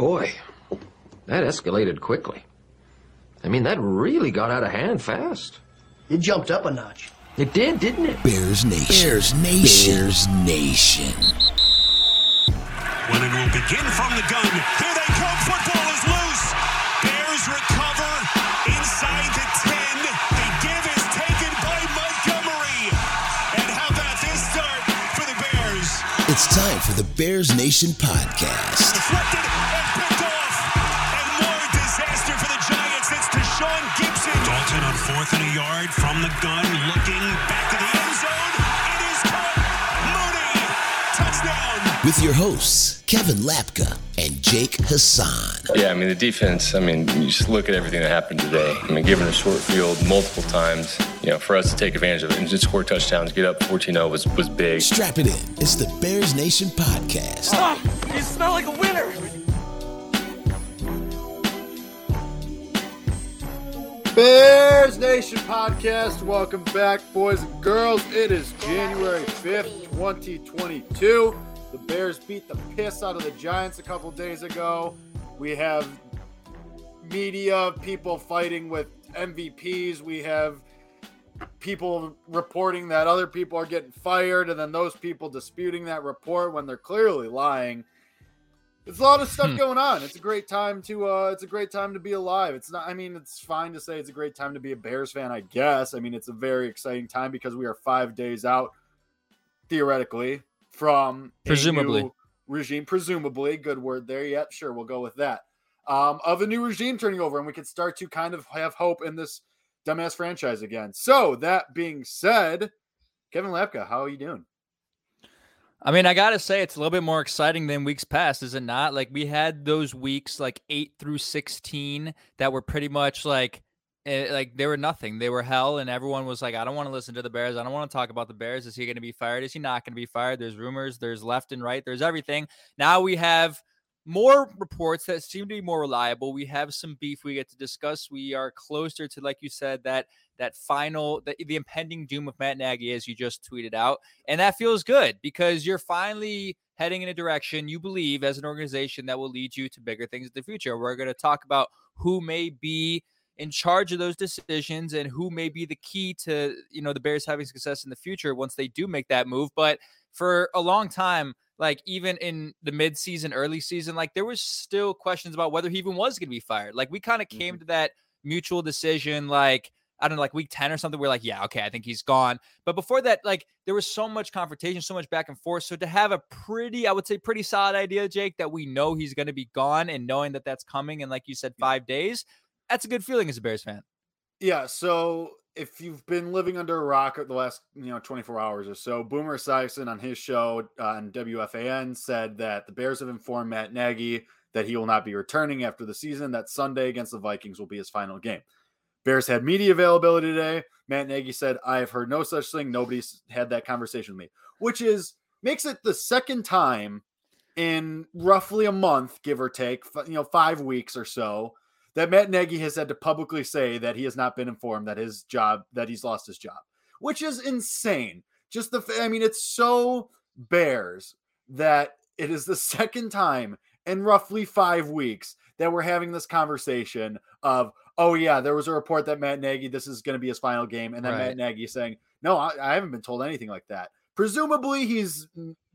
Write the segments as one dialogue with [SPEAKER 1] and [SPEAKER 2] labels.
[SPEAKER 1] Boy, that escalated quickly. I mean, that really got out of hand fast.
[SPEAKER 2] It jumped up a notch.
[SPEAKER 1] It did, didn't it?
[SPEAKER 3] Bears Nation. Bears Nation. Bears Nation.
[SPEAKER 4] When it will begin from the gun. Here they come. Football is loose. Bears recover inside the 10. The give is taken by Montgomery. And how about this start for the Bears?
[SPEAKER 3] It's time for the Bears Nation podcast.
[SPEAKER 4] Gibson. On fourth and a yard from the gun, looking back to the end zone. It is caught. Mooney. Touchdown.
[SPEAKER 3] With your hosts, Kevin Lapka and Jake Hassan.
[SPEAKER 5] Yeah, I mean, the defense, I mean, you just look at everything that happened today. I mean, given a short field multiple times, you know, for us to take advantage of it and just score touchdowns, get up 14 0 was, was big.
[SPEAKER 3] Strap it in. It's the Bears Nation podcast.
[SPEAKER 6] You
[SPEAKER 7] Bears Nation podcast. Welcome back, boys and girls. It is January 5th, 2022. The Bears beat the piss out of the Giants a couple days ago. We have media, people fighting with MVPs. We have people reporting that other people are getting fired, and then those people disputing that report when they're clearly lying. It's a lot of stuff going on. It's a great time to uh it's a great time to be alive. It's not I mean it's fine to say it's a great time to be a Bears fan, I guess. I mean it's a very exciting time because we are 5 days out theoretically from a
[SPEAKER 8] Presumably.
[SPEAKER 7] new regime presumably good word there. Yep, sure, we'll go with that. Um of a new regime turning over and we can start to kind of have hope in this dumbass franchise again. So, that being said, Kevin Lapka, how are you doing?
[SPEAKER 8] I mean, I gotta say, it's a little bit more exciting than weeks past, is it not? Like we had those weeks, like eight through sixteen, that were pretty much like, eh, like they were nothing. They were hell, and everyone was like, "I don't want to listen to the Bears. I don't want to talk about the Bears. Is he going to be fired? Is he not going to be fired?" There's rumors. There's left and right. There's everything. Now we have more reports that seem to be more reliable. We have some beef we get to discuss. We are closer to, like you said, that that final, the, the impending doom of Matt Nagy, as you just tweeted out, and that feels good because you're finally heading in a direction you believe as an organization that will lead you to bigger things in the future. We're going to talk about who may be in charge of those decisions and who may be the key to you know the Bears having success in the future once they do make that move. But for a long time, like even in the mid-season, early season, like there was still questions about whether he even was going to be fired. Like we kind of came mm-hmm. to that mutual decision, like I don't know, like week 10 or something. We're like, yeah, okay, I think he's gone. But before that, like there was so much confrontation, so much back and forth. So to have a pretty, I would say, pretty solid idea, Jake, that we know he's going to be gone and knowing that that's coming in, like you said, five days, that's a good feeling as a Bears fan.
[SPEAKER 7] Yeah, so if you've been living under a rock the last, you know, 24 hours or so, Boomer Esiason on his show uh, on WFAN said that the Bears have informed Matt Nagy that he will not be returning after the season. That Sunday against the Vikings will be his final game. Bears had media availability today. Matt Nagy said, "I have heard no such thing. Nobody's had that conversation with me," which is makes it the second time in roughly a month, give or take, you know, five weeks or so, that Matt Nagy has had to publicly say that he has not been informed that his job that he's lost his job, which is insane. Just the I mean, it's so Bears that it is the second time in roughly five weeks that we're having this conversation of, oh yeah, there was a report that Matt Nagy this is going to be his final game, and then
[SPEAKER 8] Right.
[SPEAKER 7] Matt Nagy saying, no, I, I haven't been told anything like that. Presumably, he's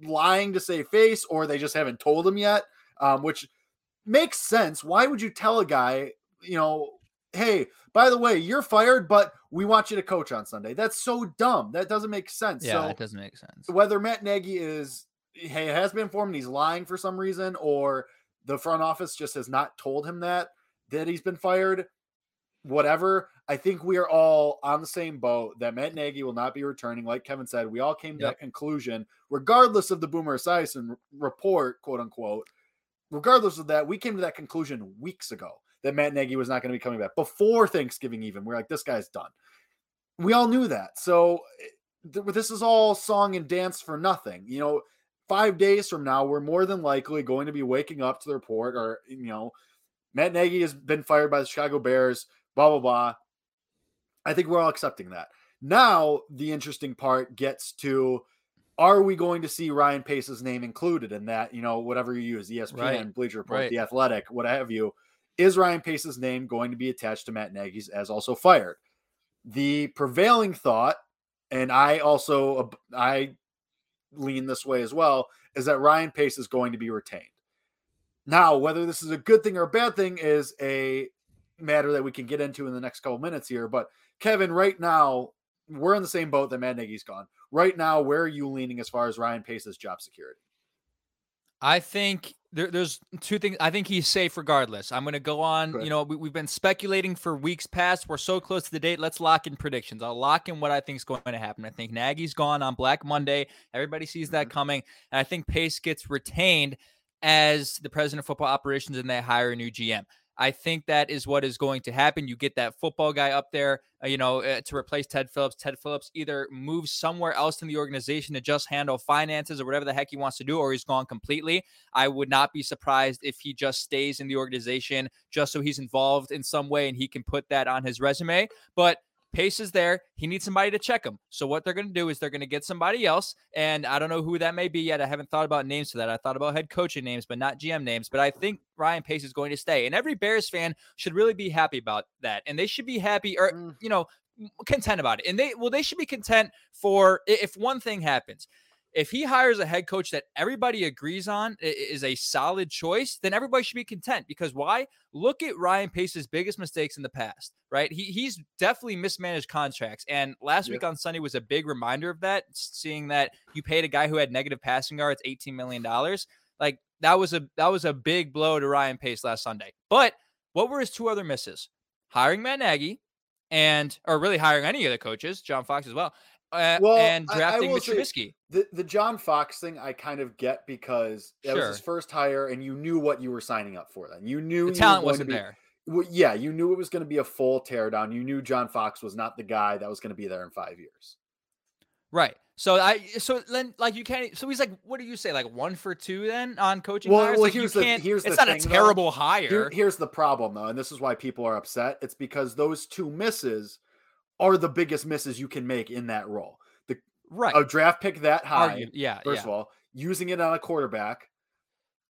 [SPEAKER 7] lying to save face, or they just haven't told him yet, um, which makes sense. Why would you tell a guy, you know, hey, by the way, you're fired, but we want you to coach on Sunday? That's so dumb. That doesn't make sense.
[SPEAKER 8] Yeah,
[SPEAKER 7] so
[SPEAKER 8] it doesn't make sense.
[SPEAKER 7] whether Matt Nagy is hey, has been informed and he's lying for some reason, or the front office just has not told him that that he's been fired, whatever. I think we are all on the same boat that Matt Nagy will not be returning. Like Kevin said, we all came to
[SPEAKER 8] Yep.
[SPEAKER 7] that conclusion, regardless of the Boomer Esiason report, quote unquote. Regardless of that, we came to that conclusion weeks ago that Matt Nagy was not going to be coming back before Thanksgiving. Even we're like, this guy's done. We all knew that. So eh, th- this is all song and dance for nothing. You know, five days from now, we're more than likely going to be waking up to the report, or you know, Matt Nagy has been fired by the Chicago Bears. Blah blah blah. I think we're all accepting that. Now the interesting part gets to are we going to see Ryan Pace's name included in that? You know, whatever you use, ESPN,
[SPEAKER 8] Right.
[SPEAKER 7] Bleacher Report,
[SPEAKER 8] Right.
[SPEAKER 7] The Athletic, what have you. Is Ryan Pace's name going to be attached to Matt Nagy's as also fired? The prevailing thought, and I also I lean this way as well, is that Ryan Pace is going to be retained. Now, whether this is a good thing or a bad thing is a matter that we can get into in the next couple minutes here. But Kevin, right now, we're in the same boat that Matt Nagy's gone. Right now, where are you leaning as far as Ryan Pace's job security?
[SPEAKER 8] I think there, there's two things. I think he's safe regardless. I'm going to go on.
[SPEAKER 7] Good.
[SPEAKER 8] You know, we, we've been speculating for weeks past. We're so close to the date. Let's lock in predictions. I'll lock in what I think is going to happen. I think Nagy's gone on Black Monday. Everybody sees that mm-hmm. coming. And I think Pace gets retained as the president of football operations and they hire a new GM. I think that is what is going to happen. You get that football guy up there, uh, you know, uh, to replace Ted Phillips. Ted Phillips either moves somewhere else in the organization to just handle finances or whatever the heck he wants to do, or he's gone completely. I would not be surprised if he just stays in the organization just so he's involved in some way and he can put that on his resume. But Pace is there. He needs somebody to check him. So what they're going to do is they're going to get somebody else, and I don't know who that may be yet. I haven't thought about names for that. I thought about head coaching names, but not GM names. But I think Ryan Pace is going to stay, and every Bears fan should really be happy about that, and they should be happy or
[SPEAKER 7] Mm.
[SPEAKER 8] you know content about it. And they well, they should be content for if one thing happens. If he hires a head coach that everybody agrees on is a solid choice, then everybody should be content. Because why? Look at Ryan Pace's biggest mistakes in the past, right? He he's definitely mismanaged contracts. And last week on Sunday was a big reminder of that, seeing that you paid a guy who had negative passing yards $18 million. Like that was a that was a big blow to Ryan Pace last Sunday. But what were his two other misses? Hiring Matt Nagy and or really hiring any of the coaches, John Fox as well. Uh,
[SPEAKER 7] Well,
[SPEAKER 8] and
[SPEAKER 7] I- I
[SPEAKER 8] drafting
[SPEAKER 7] will
[SPEAKER 8] Mitch Trubisky.
[SPEAKER 7] The the John Fox thing I kind of get because that was his first hire, and you knew what you were signing up for. Then you knew
[SPEAKER 8] The
[SPEAKER 7] you
[SPEAKER 8] talent wasn't
[SPEAKER 7] be-
[SPEAKER 8] there.
[SPEAKER 7] Well, yeah, you knew it was going to be a full teardown. You knew John Fox was not the guy that was going to be there in five years.
[SPEAKER 8] Right. So I so then like you can't so he's like what do you say like one for two then on coaching
[SPEAKER 7] Well,
[SPEAKER 8] hires?
[SPEAKER 7] well,
[SPEAKER 8] Like,
[SPEAKER 7] here's the-
[SPEAKER 8] can't-
[SPEAKER 7] here's
[SPEAKER 8] it's
[SPEAKER 7] the
[SPEAKER 8] not
[SPEAKER 7] thing,
[SPEAKER 8] a
[SPEAKER 7] though.
[SPEAKER 8] terrible hire.
[SPEAKER 7] Here- here's the problem, though, and this is why people are upset. It's because those two misses are the biggest misses you can make in that role. The
[SPEAKER 8] right.
[SPEAKER 7] a draft pick that high,
[SPEAKER 8] yeah,
[SPEAKER 7] first
[SPEAKER 8] yeah.
[SPEAKER 7] of all, using it on a quarterback.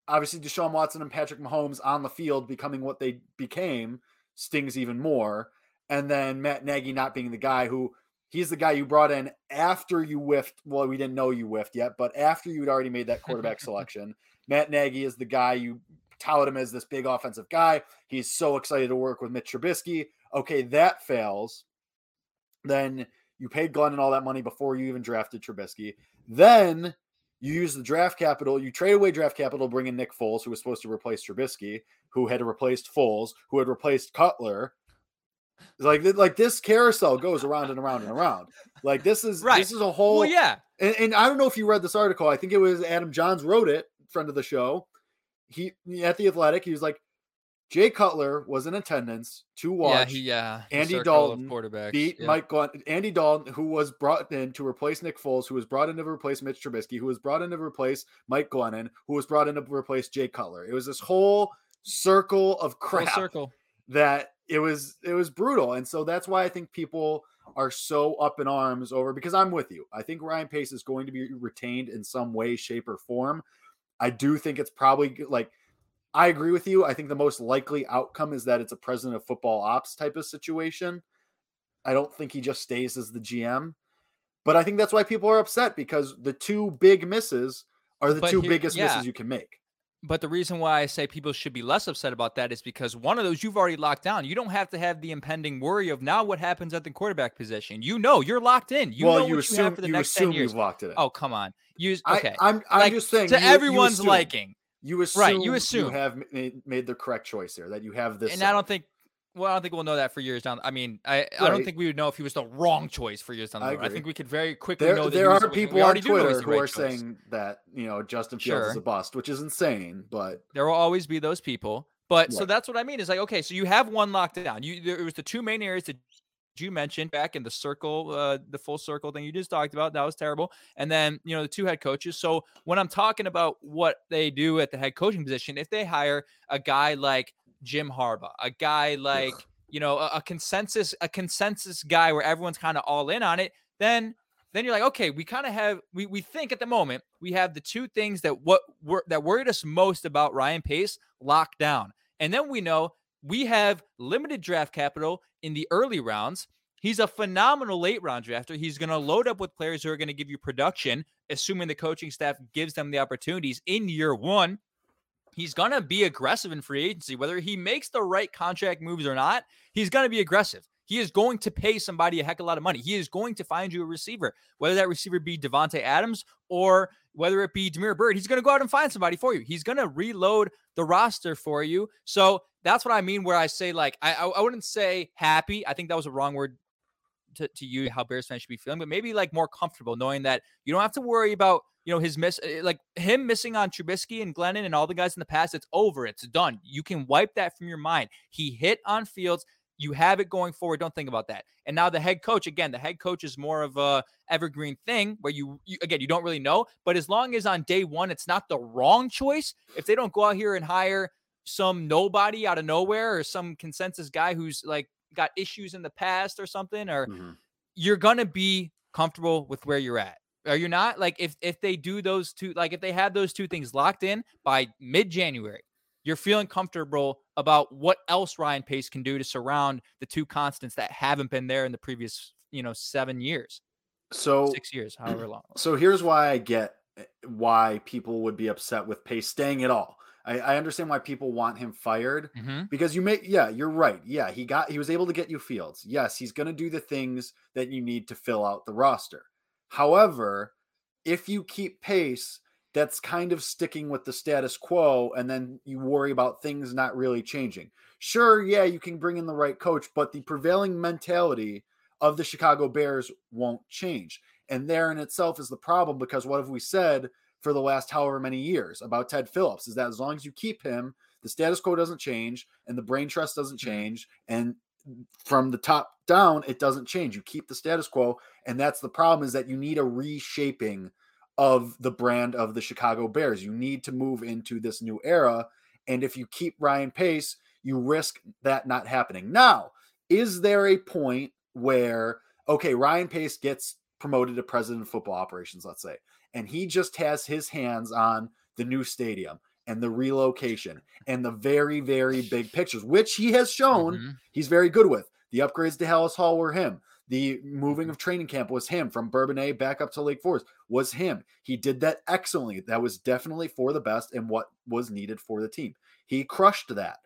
[SPEAKER 7] Obviously, Deshaun Watson and Patrick Mahomes on the field becoming what they became stings even more. And then Matt Nagy not being the guy who he's the guy you brought in after you whiffed. Well, we didn't know you whiffed yet, but after you'd already made that quarterback selection, Matt Nagy is the guy you tout him as this big offensive guy. He's so excited to work with Mitch Trubisky. Okay, that fails. Then you paid Glennon all that money before you even drafted Trubisky. Then you use the draft capital, you trade away draft capital, bring in Nick Foles, who was supposed to replace Trubisky, who had replaced Foles, who had replaced Cutler. Like, like this carousel goes around and around and around. Like this is
[SPEAKER 8] Right.
[SPEAKER 7] this is a whole
[SPEAKER 8] well, yeah.
[SPEAKER 7] and, and I don't know if you read this article. I think it was Adam Johns wrote it, friend of the show. He at the Athletic, he was like, Jay Cutler was in attendance to
[SPEAKER 8] Yeah,
[SPEAKER 7] watch
[SPEAKER 8] he yeah.
[SPEAKER 7] Andy Dalton
[SPEAKER 8] quarterbacks.
[SPEAKER 7] beat
[SPEAKER 8] yeah.
[SPEAKER 7] Mike Glennon, Andy Dalton, who was brought in to replace Nick Foles, who was brought in to replace Mitch Trubisky, who was brought in to replace Mike Glennon, who was brought in to replace Jay Cutler. It was this whole circle of crap
[SPEAKER 8] circle.
[SPEAKER 7] that it was it was brutal and so that's why i think people are so up in arms over because i'm with you i think ryan pace is going to be retained in some way shape or form i do think it's probably like i agree with you i think the most likely outcome is that it's a president of football ops type of situation i don't think he just stays as the gm but i think that's why people are upset because the two big misses are the
[SPEAKER 8] But
[SPEAKER 7] two
[SPEAKER 8] here-
[SPEAKER 7] biggest
[SPEAKER 8] yeah.
[SPEAKER 7] misses you can make
[SPEAKER 8] But the reason why I say people should be less upset about that is because one of those you've already locked down. You don't have to have the impending worry of now what happens at the quarterback position. You know, you're locked in. You
[SPEAKER 7] well
[SPEAKER 8] know
[SPEAKER 7] you
[SPEAKER 8] what you
[SPEAKER 7] assume
[SPEAKER 8] have for the
[SPEAKER 7] you
[SPEAKER 8] next
[SPEAKER 7] assume
[SPEAKER 8] 10 years.
[SPEAKER 7] you've locked it in.
[SPEAKER 8] Oh, come on. You
[SPEAKER 7] I-
[SPEAKER 8] okay.
[SPEAKER 7] I'm, I'm
[SPEAKER 8] Like,
[SPEAKER 7] just saying
[SPEAKER 8] to
[SPEAKER 7] you-
[SPEAKER 8] everyone's
[SPEAKER 7] assume-
[SPEAKER 8] liking.
[SPEAKER 7] You assume
[SPEAKER 8] Right, you
[SPEAKER 7] you have made, made the correct choice there. That you have this.
[SPEAKER 8] And I don't think well, I don't think we'll know that for years down. I mean, I, I don't think we would know if he was the wrong choice for years down the
[SPEAKER 7] I
[SPEAKER 8] road. I
[SPEAKER 7] agree.
[SPEAKER 8] think we could very quickly
[SPEAKER 7] there
[SPEAKER 8] know that he
[SPEAKER 7] there are people on Twitter who
[SPEAKER 8] right
[SPEAKER 7] are
[SPEAKER 8] choice.
[SPEAKER 7] saying that you know Justin Fields is a bust, which is insane. But
[SPEAKER 8] There will always be those people. But so that's what I mean. Is like, okay, so you have one locked down. You there was the two main areas that you mentioned back in the circle, uh, the full circle thing you just talked about. That was terrible. And then, you know, the two head coaches. So when I'm talking about what they do at the head coaching position, if they hire a guy like Jim Harbaugh, a guy like, you know, a, a consensus, a consensus guy where everyone's kind of all in on it, then then you're like, okay, we kind of have we we think at the moment we have the two things that what were that worried us most about Ryan Pace locked down. And then we know we have limited draft capital in the early rounds. He's a phenomenal late round drafter. He's going to load up with players who are going to give you production, assuming the coaching staff gives them the opportunities in year one. He's going to be aggressive in free agency, whether he makes the right contract moves or not. He's going to be aggressive. He is going to pay somebody a heck of a lot of money. He is going to find you a receiver, whether that receiver be Davante Adams or whether it be Damiere Byrd. He's going to go out and find somebody for you. He's going to reload the roster for you. So that's what I mean. Where I say like I I wouldn't say happy. I think that was a wrong word to, to you how Bears fans should be feeling, but maybe like more comfortable knowing that you don't have to worry about you know his miss eh, like him missing on Trubisky and Glennon and all the guys in the past. It's over. It's done. You can wipe that from your mind. He hit on Fields. You have it going forward. Don't think about that. And now the head coach again. The head coach is more of a evergreen thing where you, you again you don't really know. But as long as on day one it's not the wrong choice. If they don't go out here and hire some nobody out of nowhere or some consensus guy who's like got issues in the past or something, or mm-hmm. you're gonna be comfortable with where you're at. Are you not? Like if if they do those two, like if they have those two things locked in by mid January, you're feeling comfortable about what else Ryan Pace can do to surround the two constants that haven't been there in the previous, you know, seven years.
[SPEAKER 7] So
[SPEAKER 8] six years, however long.
[SPEAKER 7] So here's why I get eh, why people would be upset with Pace staying at all. I, I understand why people want him fired
[SPEAKER 8] mm-hmm.
[SPEAKER 7] because you may, yeah, you're right. Yeah, he got, he was able to get you Fields. Yes, he's going to do the things that you need to fill out the roster. However, if you keep pace, that's kind of sticking with the status quo, and then you worry about things not really changing. Sure, yeah, you can bring in the right coach, but the prevailing mentality of the Chicago Bears won't change. And there in itself is the problem because what have we said for the last however many years about Ted Phillips is that as long as you keep him, the status quo doesn't change and the brain trust doesn't mm-hmm. change. And from the top down, it doesn't change. You keep the status quo. And that's the problem is that you need a reshaping of the brand of the Chicago Bears. You need to move into this new era. And if you keep Ryan Pace, you risk that not happening. Now, is there a point where, okay, Ryan Pace gets promoted to president of football operations, let's say, and he just has his hands on the new stadium and the relocation and the very, very big pictures, which he has shown mm-hmm. he's very good with. The upgrades to Halas Hall were him. The moving of training camp was him from Bourbonnais back up to Lake Forest was him. He did that excellently. That was definitely for the best and what was needed for the team. He crushed that.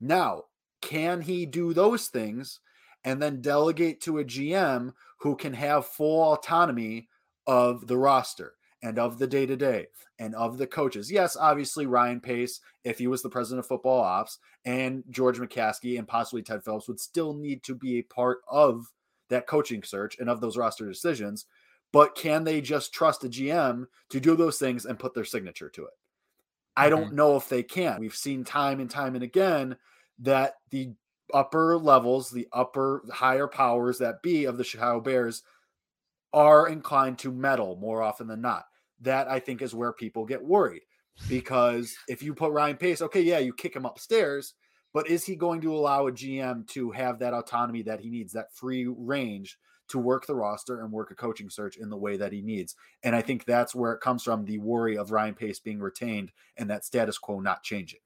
[SPEAKER 7] Now, can he do those things and then delegate to a GM who can have full autonomy of the roster? And of the day to day and of the coaches. Yes, obviously Ryan Pace, if he was the president of football ops, and George McCaskey and possibly Ted Phillips would still need to be a part of that coaching search and of those roster decisions. But can they just trust a GM to do those things and put their signature to it? I don't mm-hmm. know if they can. We've seen time and time and again that the upper levels, the upper higher powers that be of the Chicago Bears are inclined to meddle more often than not that I think is where people get worried because if you put Ryan Pace, okay, yeah, you kick him upstairs, but is he going to allow a GM to have that autonomy that he needs, that free range to work the roster and work a coaching search in the way that he needs? And I think that's where it comes from the worry of Ryan Pace being retained and that status quo not changing.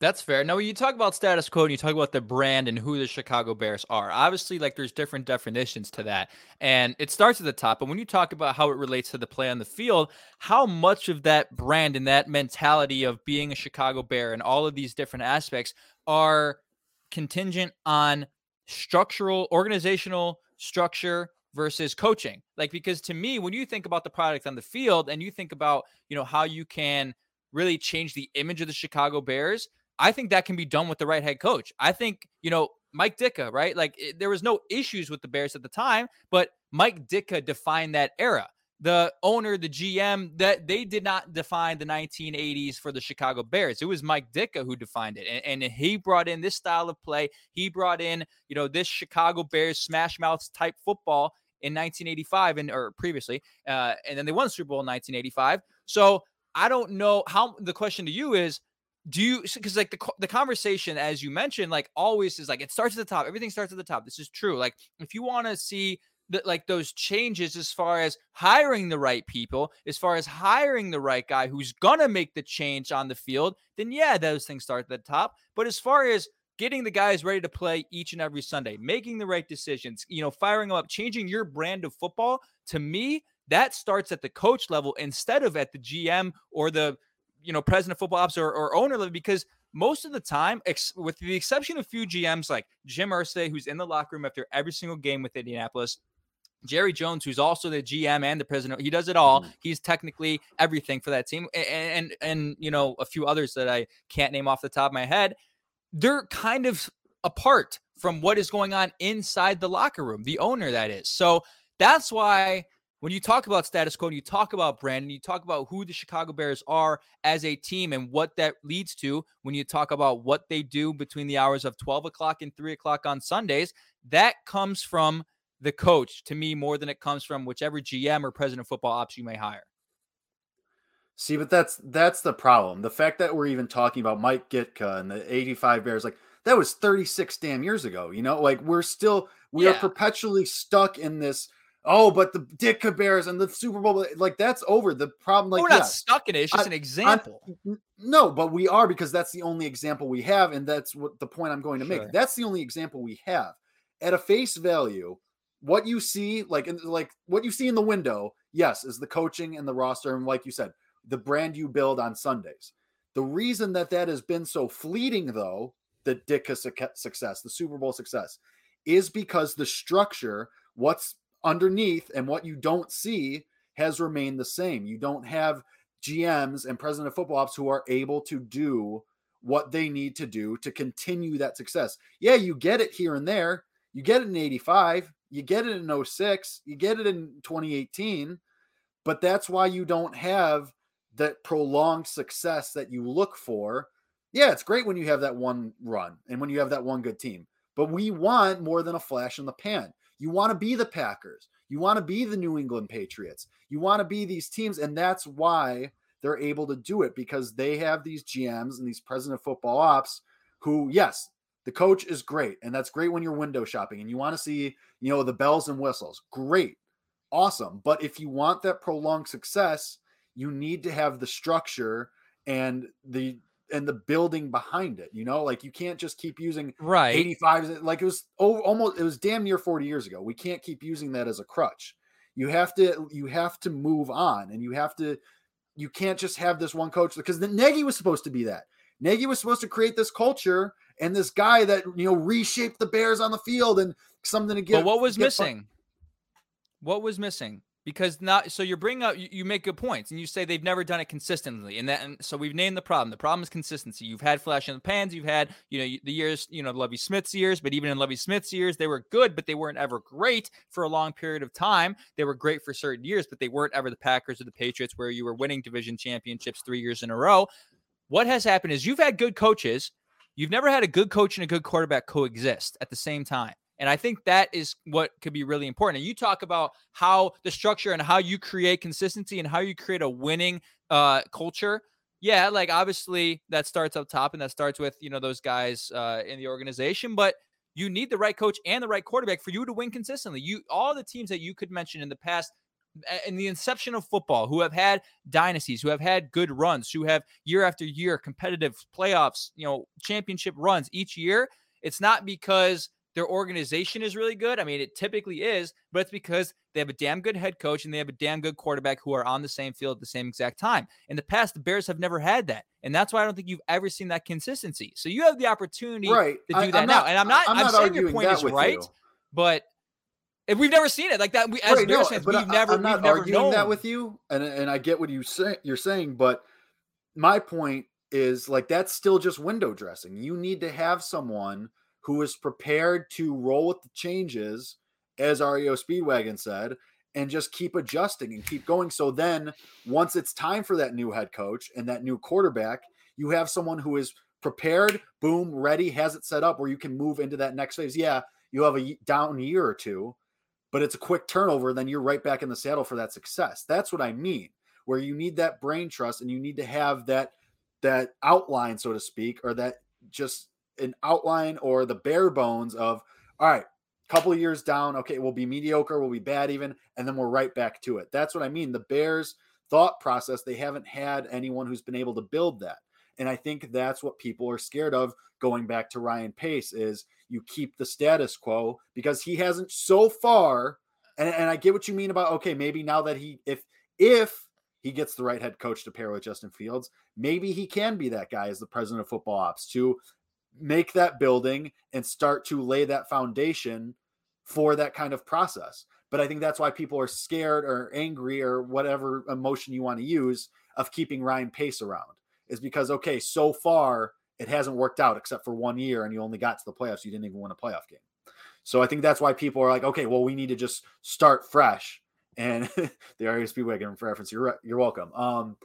[SPEAKER 8] That's fair. Now, when you talk about status quo and you talk about the brand and who the Chicago Bears are, obviously, like there's different definitions to that. And it starts at the top. But when you talk about how it relates to the play on the field, how much of that brand and that mentality of being a Chicago Bear and all of these different aspects are contingent on structural, organizational structure versus coaching? Like, because to me, when you think about the product on the field and you think about, you know, how you can really change the image of the Chicago Bears, I think that can be done with the right head coach. I think, you know, Mike Ditka, right? Like it, there was no issues with the Bears at the time, but Mike Ditka defined that era. The owner, the GM, that they did not define the 1980s for the Chicago Bears. It was Mike Ditka who defined it, and, and he brought in this style of play. He brought in, you know, this Chicago Bears smash mouth type football in 1985 and or previously, uh, and then they won the Super Bowl in 1985. So I don't know how. The question to you is, do you because like the the conversation as you mentioned like always is like it starts at the top everything starts at the top this is true like if you want to see the, like those changes as far as hiring the right people, as far as hiring the right guy who's gonna make the change on the field, then yeah, those things start at the top. But as far as getting the guys ready to play each and every Sunday, making the right decisions, you know, firing them up, changing your brand of football, to me, that starts at the coach level instead of at the GM or the you know president of football ops or, or owner level because most of the time, ex- with the exception of a few GMs like Jim Irsay, who's in the locker room after every single game with Indianapolis, Jerry Jones, who's also the GM and the president, he does it all. Mm-hmm. He's technically everything for that team, and, and and you know a few others that I can't name off the top of my head. They're kind of apart from what is going on inside the locker room, the owner that is. So that's why when you talk about status quo and you talk about brand and you talk about who the Chicago Bears are as a team and what that leads to when you talk about what they do between the hours of 12 o'clock and 3 o'clock on Sundays, that comes from the coach to me more than it comes from whichever GM or president of football ops you may hire.
[SPEAKER 7] See, but that's that's the problem. The fact that we're even talking about Mike Ditka and the 85 Bears, like that was 36 damn years ago, you know, like we're still we yeah. are perpetually stuck in this oh, but the Ditka Bears and the Super Bowl, like that's over. The problem, like,
[SPEAKER 8] we're not stuck in it. It's just I, an example.
[SPEAKER 7] I, no, but we are because that's the only example we have, and that's what the point I'm going to sure. make. That's the only example we have. At a face value, what you see, like, in, like what you see in the window, yes, is the coaching and the roster, and like you said, the brand you build on Sundays. The reason that that has been so fleeting, though, the Ditka success, the Super Bowl success, is because the structure, what's underneath and what you don't see has remained the same. You don't have GMs and president of football ops who are able to do what they need to do to continue that success. Yeah, you get it here and there. You get it in 85, you get it in 06, you get it in 2018, but that's why you don't have that prolonged success that you look for. Yeah, it's great when you have that one run and when you have that one good team, but we want more than a flash in the pan. You want to be the Packers. You want to be the New England Patriots. You want to be these teams. And that's why they're able to do it because they have these GMs and these president of football ops who, yes, the coach is great. And that's great when you're window shopping and you want to see, you know, the bells and whistles. Great. Awesome. But if you want that prolonged success, you need to have the structure and the and the building behind it. You know, like you can't just keep using
[SPEAKER 8] right
[SPEAKER 7] 85. Like it was almost it was damn near 40 years ago. We can't keep using that as a crutch. You have to you have to move on, and you have to you can't just have this one coach because the Nagy was supposed to be that. Nagy was supposed to create this culture and this guy that you know reshaped the Bears on the field and something to get.
[SPEAKER 8] But what was missing? Fun. What was missing? Because not so you're bringing up you, you, make good points and you say they've never done it consistently and that and so we've named the problem. The problem is consistency. You've had flash in the pans you've had you know the years you know lovie smith's years but even in lovie smith's years they were good but they weren't ever great for a long period of time. They were great for certain years but they weren't ever the packers or the patriots where you were winning division championships three years in a row. What has happened is you've had good coaches. You've never had a good coach and a good quarterback coexist at the same time and I think that is what could be really important. And you talk about how the structure and how you create consistency and how you create a winning uh, culture. Yeah, like obviously that starts up top and that starts with, you know, those guys uh, in the organization, but you need the right coach and the right quarterback for you to win consistently. You all the teams that you could mention in the past in the inception of football who have had dynasties, who have had good runs, who have year after year competitive playoffs, you know, championship runs each year. It's not because their organization is really good. I mean, it typically is, but it's because they have a damn good head coach and they have a damn good quarterback who are on the same field at the same exact time. In the past, the Bears have never had that. And that's why I don't think you've ever seen that consistency. So you have the opportunity
[SPEAKER 7] right.
[SPEAKER 8] to do I, that now. and I'm not, I'm, I'm not saying your point is right, you. but if we've never seen it like that, we as right, Bears no, fans, we've I, never, I'm not arguing known.
[SPEAKER 7] that with you. And, and I get what you say, you're saying, but my point is like, that's still just window dressing. You need to have someone who is prepared to roll with the changes, as REO Speedwagon said, and just keep adjusting and keep going. So then, once it's time for that new head coach and that new quarterback, you have someone who is prepared, boom, ready, has it set up where you can move into that next phase. Yeah, you have a down year or two, but it's a quick turnover. Then you're right back in the saddle for that success. That's what I mean, where you need that brain trust and you need to have that that outline, so to speak, or that just an outline or the bare bones of all right, couple of years down, okay, we'll be mediocre, we'll be bad even, and then we're right back to it. That's what I mean. The Bears thought process, they haven't had anyone who's been able to build that. And I think that's what people are scared of going back to Ryan Pace is you keep the status quo because he hasn't so far. And, and I get what you mean about okay, maybe now that he if if he gets the right head coach to pair with Justin Fields, maybe he can be that guy as the president of football ops to make that building and start to lay that foundation for that kind of process. But I think that's why people are scared or angry or whatever emotion you want to use of keeping Ryan Pace around is because, okay, so far it hasn't worked out except for one year and you only got to the playoffs. You didn't even win a playoff game. So I think that's why people are like, okay, well, we need to just start fresh. And the RSP wagon for reference, you're you're welcome. Um,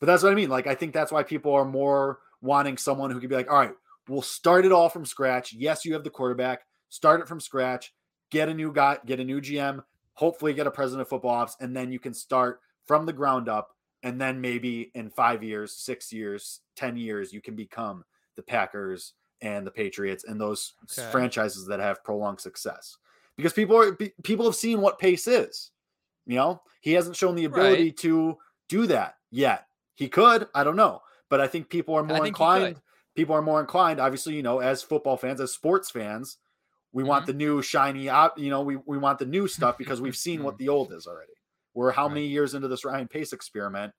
[SPEAKER 7] but that's what I mean. Like, I think that's why people are more wanting someone who could be like, all right, we'll start it all from scratch. Yes, you have the quarterback, start it from scratch, get a new guy, get a new GM, hopefully get a president of football ops, and then you can start from the ground up and then maybe in five years, six years, 10 years, you can become the Packers and the Patriots and those okay. franchises that have prolonged success. Because people are people have seen what pace is. You know, he hasn't shown the ability right. to do that yet. He could, I don't know. But I think people are more inclined. People are more inclined, obviously, you know, as football fans, as sports fans, we mm-hmm. want the new shiny you know, we, we want the new stuff because we've seen what the old is already. We're how right. many years into this Ryan Pace experiment?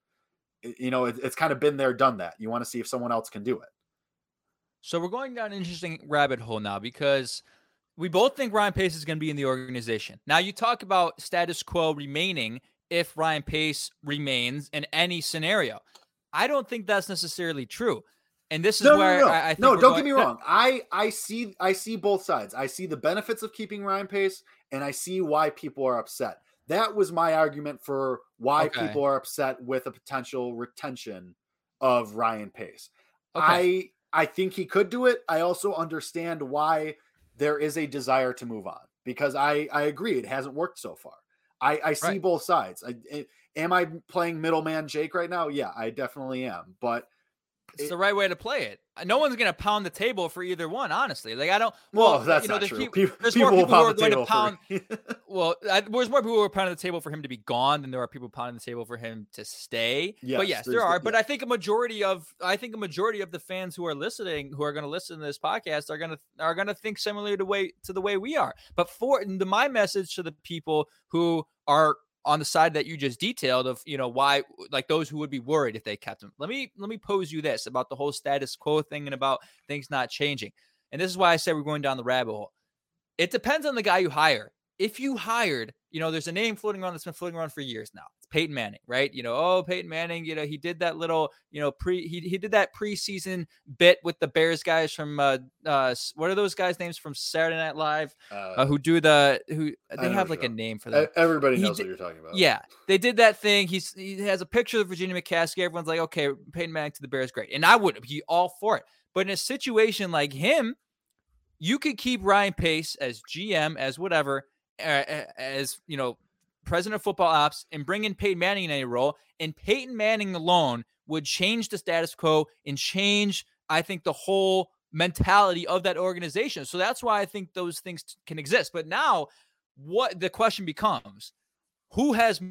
[SPEAKER 7] You know, it, it's kind of been there, done that. You want to see if someone else can do it.
[SPEAKER 8] So we're going down an interesting rabbit hole now because we both think Ryan Pace is going to be in the organization. Now you talk about status quo remaining if Ryan Pace remains in any scenario. I don't think that's necessarily true. And this is
[SPEAKER 7] no,
[SPEAKER 8] where
[SPEAKER 7] no, no.
[SPEAKER 8] I, I
[SPEAKER 7] no. Don't going, get me wrong. I I see I see both sides. I see the benefits of keeping Ryan Pace, and I see why people are upset. That was my argument for why okay. people are upset with a potential retention of Ryan Pace. Okay. I I think he could do it. I also understand why there is a desire to move on because I I agree it hasn't worked so far. I I see right. both sides. I, it, am I playing middleman Jake right now? Yeah, I definitely am. But
[SPEAKER 8] it's it, the right way to play it. Uh, no one's going to pound the table for either one, honestly. Like I don't.
[SPEAKER 7] Well, well that's you know, not
[SPEAKER 8] there's
[SPEAKER 7] true.
[SPEAKER 8] People, there's people more people who are going to pound. well, I, there's more people who are pounding the table for him to be gone than there are people pounding the table for him to stay. Yes, but yes, there are. The, but I think a majority of I think a majority of the fans who are listening, who are going to listen to this podcast, are going to are going to think similarly to way to the way we are. But for the, my message to the people who are on the side that you just detailed of you know why like those who would be worried if they kept him let me let me pose you this about the whole status quo thing and about things not changing. And this is why i said we're going down the rabbit hole. It depends on the guy you hire. If you hired you know there's a name floating around that's been floating around for years now It's Peyton Manning, right? You know, oh, Peyton Manning, you know, he did that little, you know, pre he, he did that preseason bit with the Bears guys from uh uh what are those guys' names from Saturday Night Live? Uh, uh, who do the who they have like a name for that.
[SPEAKER 7] Everybody knows did, what you're talking about.
[SPEAKER 8] Yeah. They did that thing. He's he has a picture of Virginia McCaskey. Everyone's like, okay, Peyton Manning to the Bears, great. And I would be all for it. But in a situation like him, you could keep Ryan Pace as GM, as whatever, uh, as you know, president of football ops, and bring in Peyton Manning in a role, and Peyton Manning alone would change the status quo and change, I think, the whole mentality of that organization. So that's why I think those things can exist. But now, what the question becomes who has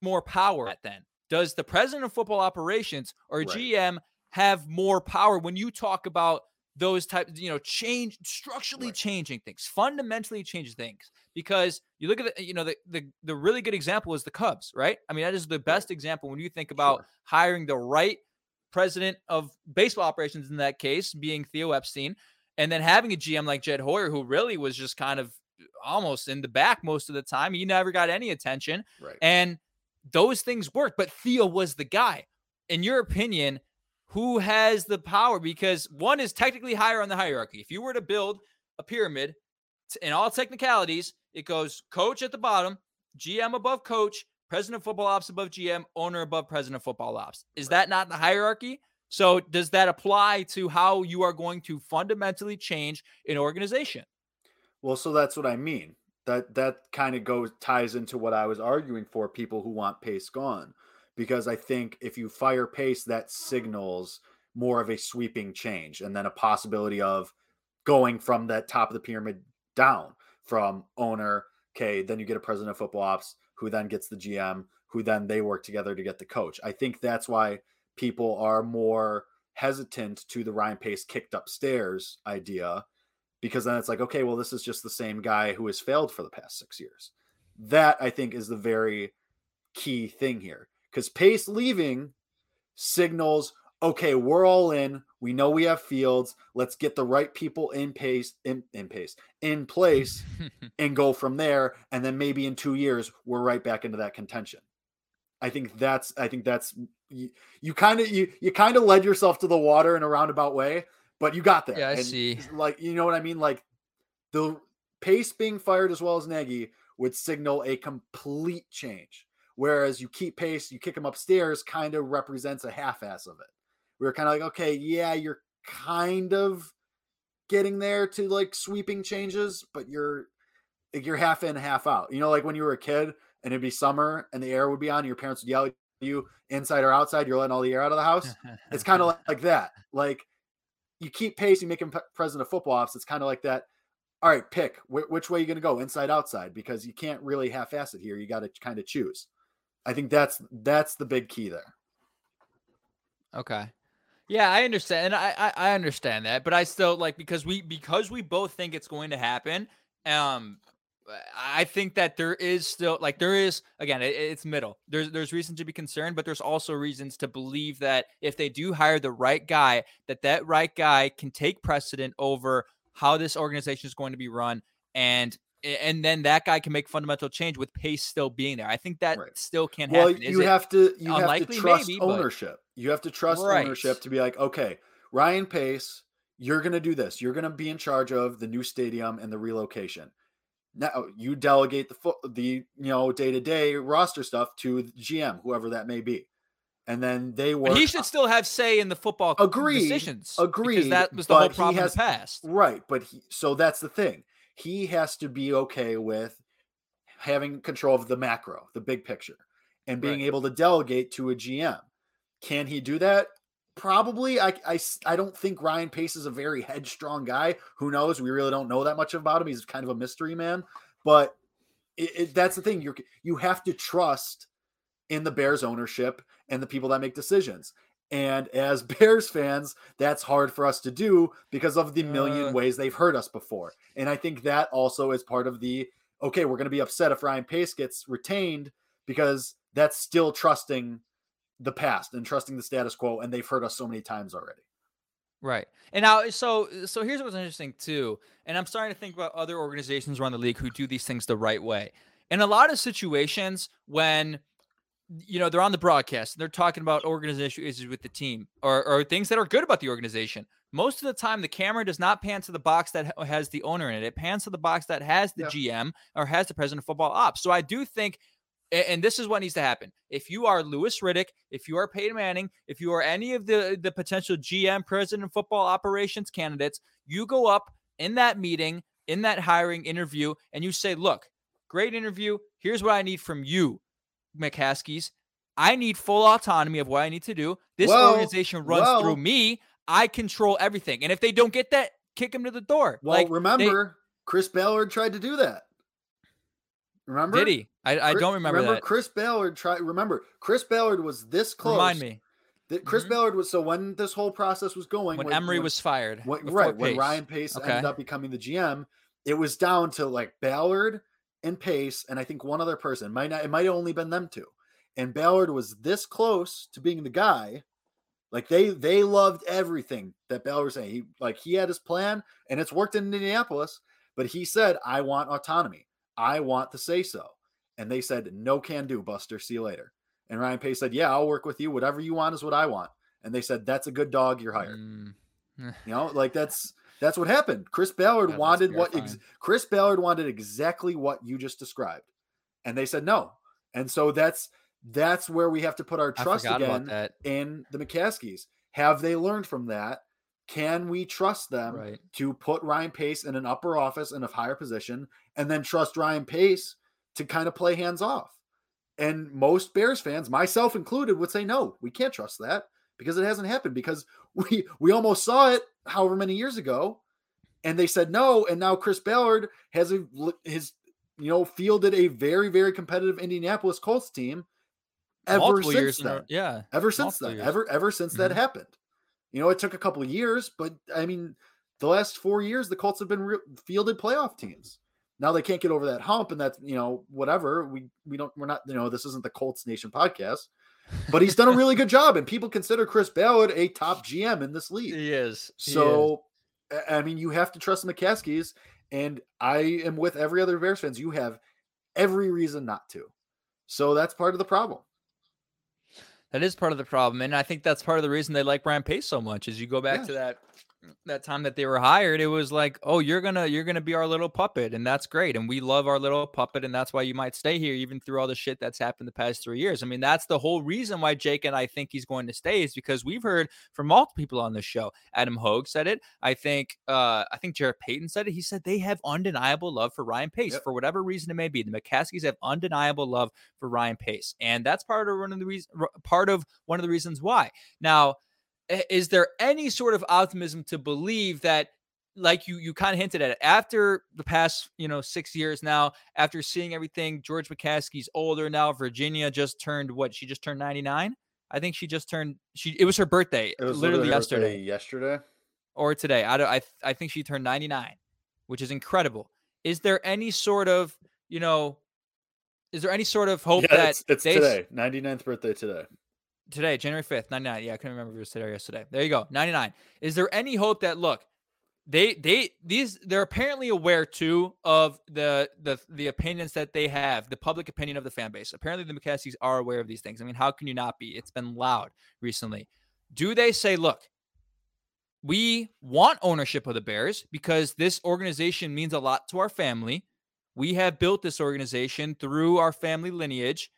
[SPEAKER 8] more power at then? Does the president of football operations or right. GM have more power when you talk about those types, you know, change structurally right. changing things, fundamentally changing things. Because you look at the, you know, the, the the really good example is the Cubs, right? I mean, that is the best example when you think about sure. hiring the right president of baseball operations in that case, being Theo Epstein, and then having a GM like Jed Hoyer, who really was just kind of almost in the back most of the time. He never got any attention.
[SPEAKER 7] Right.
[SPEAKER 8] And those things worked, but Theo was the guy. In your opinion, who has the power because one is technically higher on the hierarchy. If you were to build a pyramid in all technicalities, it goes coach at the bottom, GM above coach, president of football ops above GM, owner above president of football ops. Is that not the hierarchy? So does that apply to how you are going to fundamentally change an organization?
[SPEAKER 7] Well, so that's what I mean. That that kind of goes ties into what I was arguing for people who want pace gone because I think if you fire pace, that signals more of a sweeping change and then a possibility of going from that top of the pyramid down. from owner. Okay, then you get a president of football ops who then gets the GM, who then they work together to get the coach. I think that's why people are more hesitant to the Ryan Pace kicked upstairs idea because then it's like, okay, well, this is just the same guy who has failed for the past six years. That I think is the very key thing here because Pace leaving signals, okay, we're all in. We know we have fields. Let's get the right people in pace, in, in pace, in place, and go from there. And then maybe in two years, we're right back into that contention. I think that's I think that's you kind of you you kind of led yourself to the water in a roundabout way, but you got there.
[SPEAKER 8] Yeah, I
[SPEAKER 7] and
[SPEAKER 8] see.
[SPEAKER 7] Like you know what I mean? Like the pace being fired as well as Nagy would signal a complete change. Whereas you keep pace, you kick him upstairs, kind of represents a half-ass of it. We are kind of like, okay, yeah, you're kind of getting there to like sweeping changes, but you're you're half in, half out. You know, like when you were a kid and it'd be summer and the air would be on, and your parents would yell at you inside or outside, you're letting all the air out of the house. it's kind of like, like that. Like you keep pace, you make him president of football ops. It's kind of like that. All right, pick Wh- which way you're going to go, inside, outside, because you can't really half-ass it here. You got to kind of choose. I think that's that's the big key there.
[SPEAKER 8] Okay. Yeah, I understand. And I, I, I understand that, but I still like because we because we both think it's going to happen. Um, I think that there is still like there is again it, it's middle. There's there's reason to be concerned, but there's also reasons to believe that if they do hire the right guy, that that right guy can take precedent over how this organization is going to be run and and then that guy can make fundamental change with pace still being there. I think that right. still can
[SPEAKER 7] well,
[SPEAKER 8] happen.
[SPEAKER 7] Is you have to you have to trust Maybe, ownership. But... You have to trust right. ownership to be like, okay, Ryan Pace, you're going to do this. You're going to be in charge of the new stadium and the relocation. Now you delegate the fo- the you know day to day roster stuff to the GM, whoever that may be, and then they work.
[SPEAKER 8] But he should still have say in the football
[SPEAKER 7] agree,
[SPEAKER 8] decisions.
[SPEAKER 7] Agree,
[SPEAKER 8] because that was the whole problem has, in the past.
[SPEAKER 7] Right, but he, so that's the thing. He has to be okay with having control of the macro, the big picture, and being right. able to delegate to a GM. Can he do that? Probably. I, I, I don't think Ryan Pace is a very headstrong guy. Who knows? We really don't know that much about him. He's kind of a mystery man. But it, it, that's the thing. You you have to trust in the Bears ownership and the people that make decisions. And as Bears fans, that's hard for us to do because of the million uh, ways they've hurt us before. And I think that also is part of the okay, we're going to be upset if Ryan Pace gets retained because that's still trusting the past and trusting the status quo. And they've hurt us so many times already.
[SPEAKER 8] Right. And now, so so here's what's interesting too. And I'm starting to think about other organizations around the league who do these things the right way. In a lot of situations, when you know they're on the broadcast and they're talking about organization issues with the team or, or things that are good about the organization. Most of the time the camera does not pan to the box that has the owner in it. It pans to the box that has the gm or has the president of football ops. So i do think and this is what needs to happen. If you are Louis Riddick, if you are Peyton Manning, if you are any of the the potential GM, president of football operations candidates, you go up in that meeting, in that hiring interview, and you say, "Look, great interview. Here's what I need from you, McCaskies. I need full autonomy of what I need to do. This well, organization runs well, through me. I control everything. And if they don't get that, kick them to the door.
[SPEAKER 7] Well,
[SPEAKER 8] like,
[SPEAKER 7] remember, they, Chris Ballard tried to do that. Remember?
[SPEAKER 8] Did he? I, I don't remember,
[SPEAKER 7] remember
[SPEAKER 8] that.
[SPEAKER 7] Chris Ballard tried. Remember, Chris Ballard was this close.
[SPEAKER 8] Remind me.
[SPEAKER 7] That Chris mm-hmm. Ballard was so when this whole process was going.
[SPEAKER 8] When, when Emery when, was fired.
[SPEAKER 7] When, right. Pace. When Ryan Pace okay. ended up becoming the GM, it was down to like Ballard and Pace, and I think one other person. Might not. It might have only been them two. And Ballard was this close to being the guy. Like they they loved everything that Ballard was saying. He like he had his plan, and it's worked in Indianapolis. But he said, "I want autonomy. I want to say so." And they said, No can do, Buster. See you later. And Ryan Pace said, Yeah, I'll work with you. Whatever you want is what I want. And they said, That's a good dog. You're hired. Mm. you know, like that's that's what happened. Chris Ballard wanted what ex- Chris Ballard wanted exactly what you just described. And they said no. And so that's that's where we have to put our trust again in the McCaskies. Have they learned from that? Can we trust them
[SPEAKER 8] right.
[SPEAKER 7] to put Ryan Pace in an upper office in a higher position and then trust Ryan Pace to kind of play hands off. And most Bears fans, myself included, would say, no, we can't trust that because it hasn't happened because we we almost saw it however many years ago and they said no. And now Chris Ballard has a his you know fielded a very very competitive Indianapolis Colts team ever
[SPEAKER 8] Multiple
[SPEAKER 7] since
[SPEAKER 8] years in a-
[SPEAKER 7] then.
[SPEAKER 8] yeah.
[SPEAKER 7] Ever since
[SPEAKER 8] multiple
[SPEAKER 7] then,
[SPEAKER 8] years.
[SPEAKER 7] ever ever since that
[SPEAKER 8] Mhm.
[SPEAKER 7] happened. You know, it took a couple of years, but I mean, the last four years, the Colts have been re- fielded playoff teams. Now they can't get over that hump, and that's you know whatever. We we don't we're not you know this isn't the Colts Nation podcast, but he's done a really good job, and people consider Chris Ballard a top GM in this league.
[SPEAKER 8] He is. he is.
[SPEAKER 7] So, I- mean, you have to trust the McCaskies, and I am with every other Bears fans. You have every reason not to. So that's part of the problem.
[SPEAKER 8] That is part of the problem, and I think that's part of the reason they like Ryan Pace so much. Is you go back
[SPEAKER 7] Yeah.
[SPEAKER 8] to that that time that they were hired, it was like, oh, you're gonna you're gonna be our little puppet, and that's great, and we love our little puppet, and that's why you might stay here even through all the shit that's happened the past three years. I mean, that's the whole reason why Jake and I think he's going to stay is because we've heard from multiple people on this show. Adam Hoge said it. I think uh I think Jarrett Payton said it. He said they have undeniable love for Ryan Pace
[SPEAKER 7] Yep.
[SPEAKER 8] for whatever reason it may be. The McCaskies have undeniable love for Ryan Pace, and that's part of one of the reasons. Part of one of the reasons why. Now, is there any sort of optimism to believe that? Like you, you kind of hinted at it. After the past, you know, six years now, after seeing everything, George McCaskey's older now. Virginia just turned what? She just turned ninety nine. I think she just turned. She it was her birthday,
[SPEAKER 7] It was
[SPEAKER 8] literally
[SPEAKER 7] birthday
[SPEAKER 8] yesterday
[SPEAKER 7] Yesterday.
[SPEAKER 8] or today. I don't, I I think she turned 99, which is incredible. Is there any sort of, you know, is there any sort of hope
[SPEAKER 7] yeah,
[SPEAKER 8] that
[SPEAKER 7] it's, it's
[SPEAKER 8] they
[SPEAKER 7] today. 99th birthday today.
[SPEAKER 8] Today, January 5th, 99. Yeah, I couldn't remember if it was today or yesterday. There you go. 99. Is there any hope that look, they they these they're apparently aware too of the the the opinions that they have, the public opinion of the fan base. Apparently the McCaskies are aware of these things. I mean, how can you not be? It's been loud recently. Do they say, look, we want ownership of the Bears because this organization means a lot to our family. We have built this organization through our family lineage.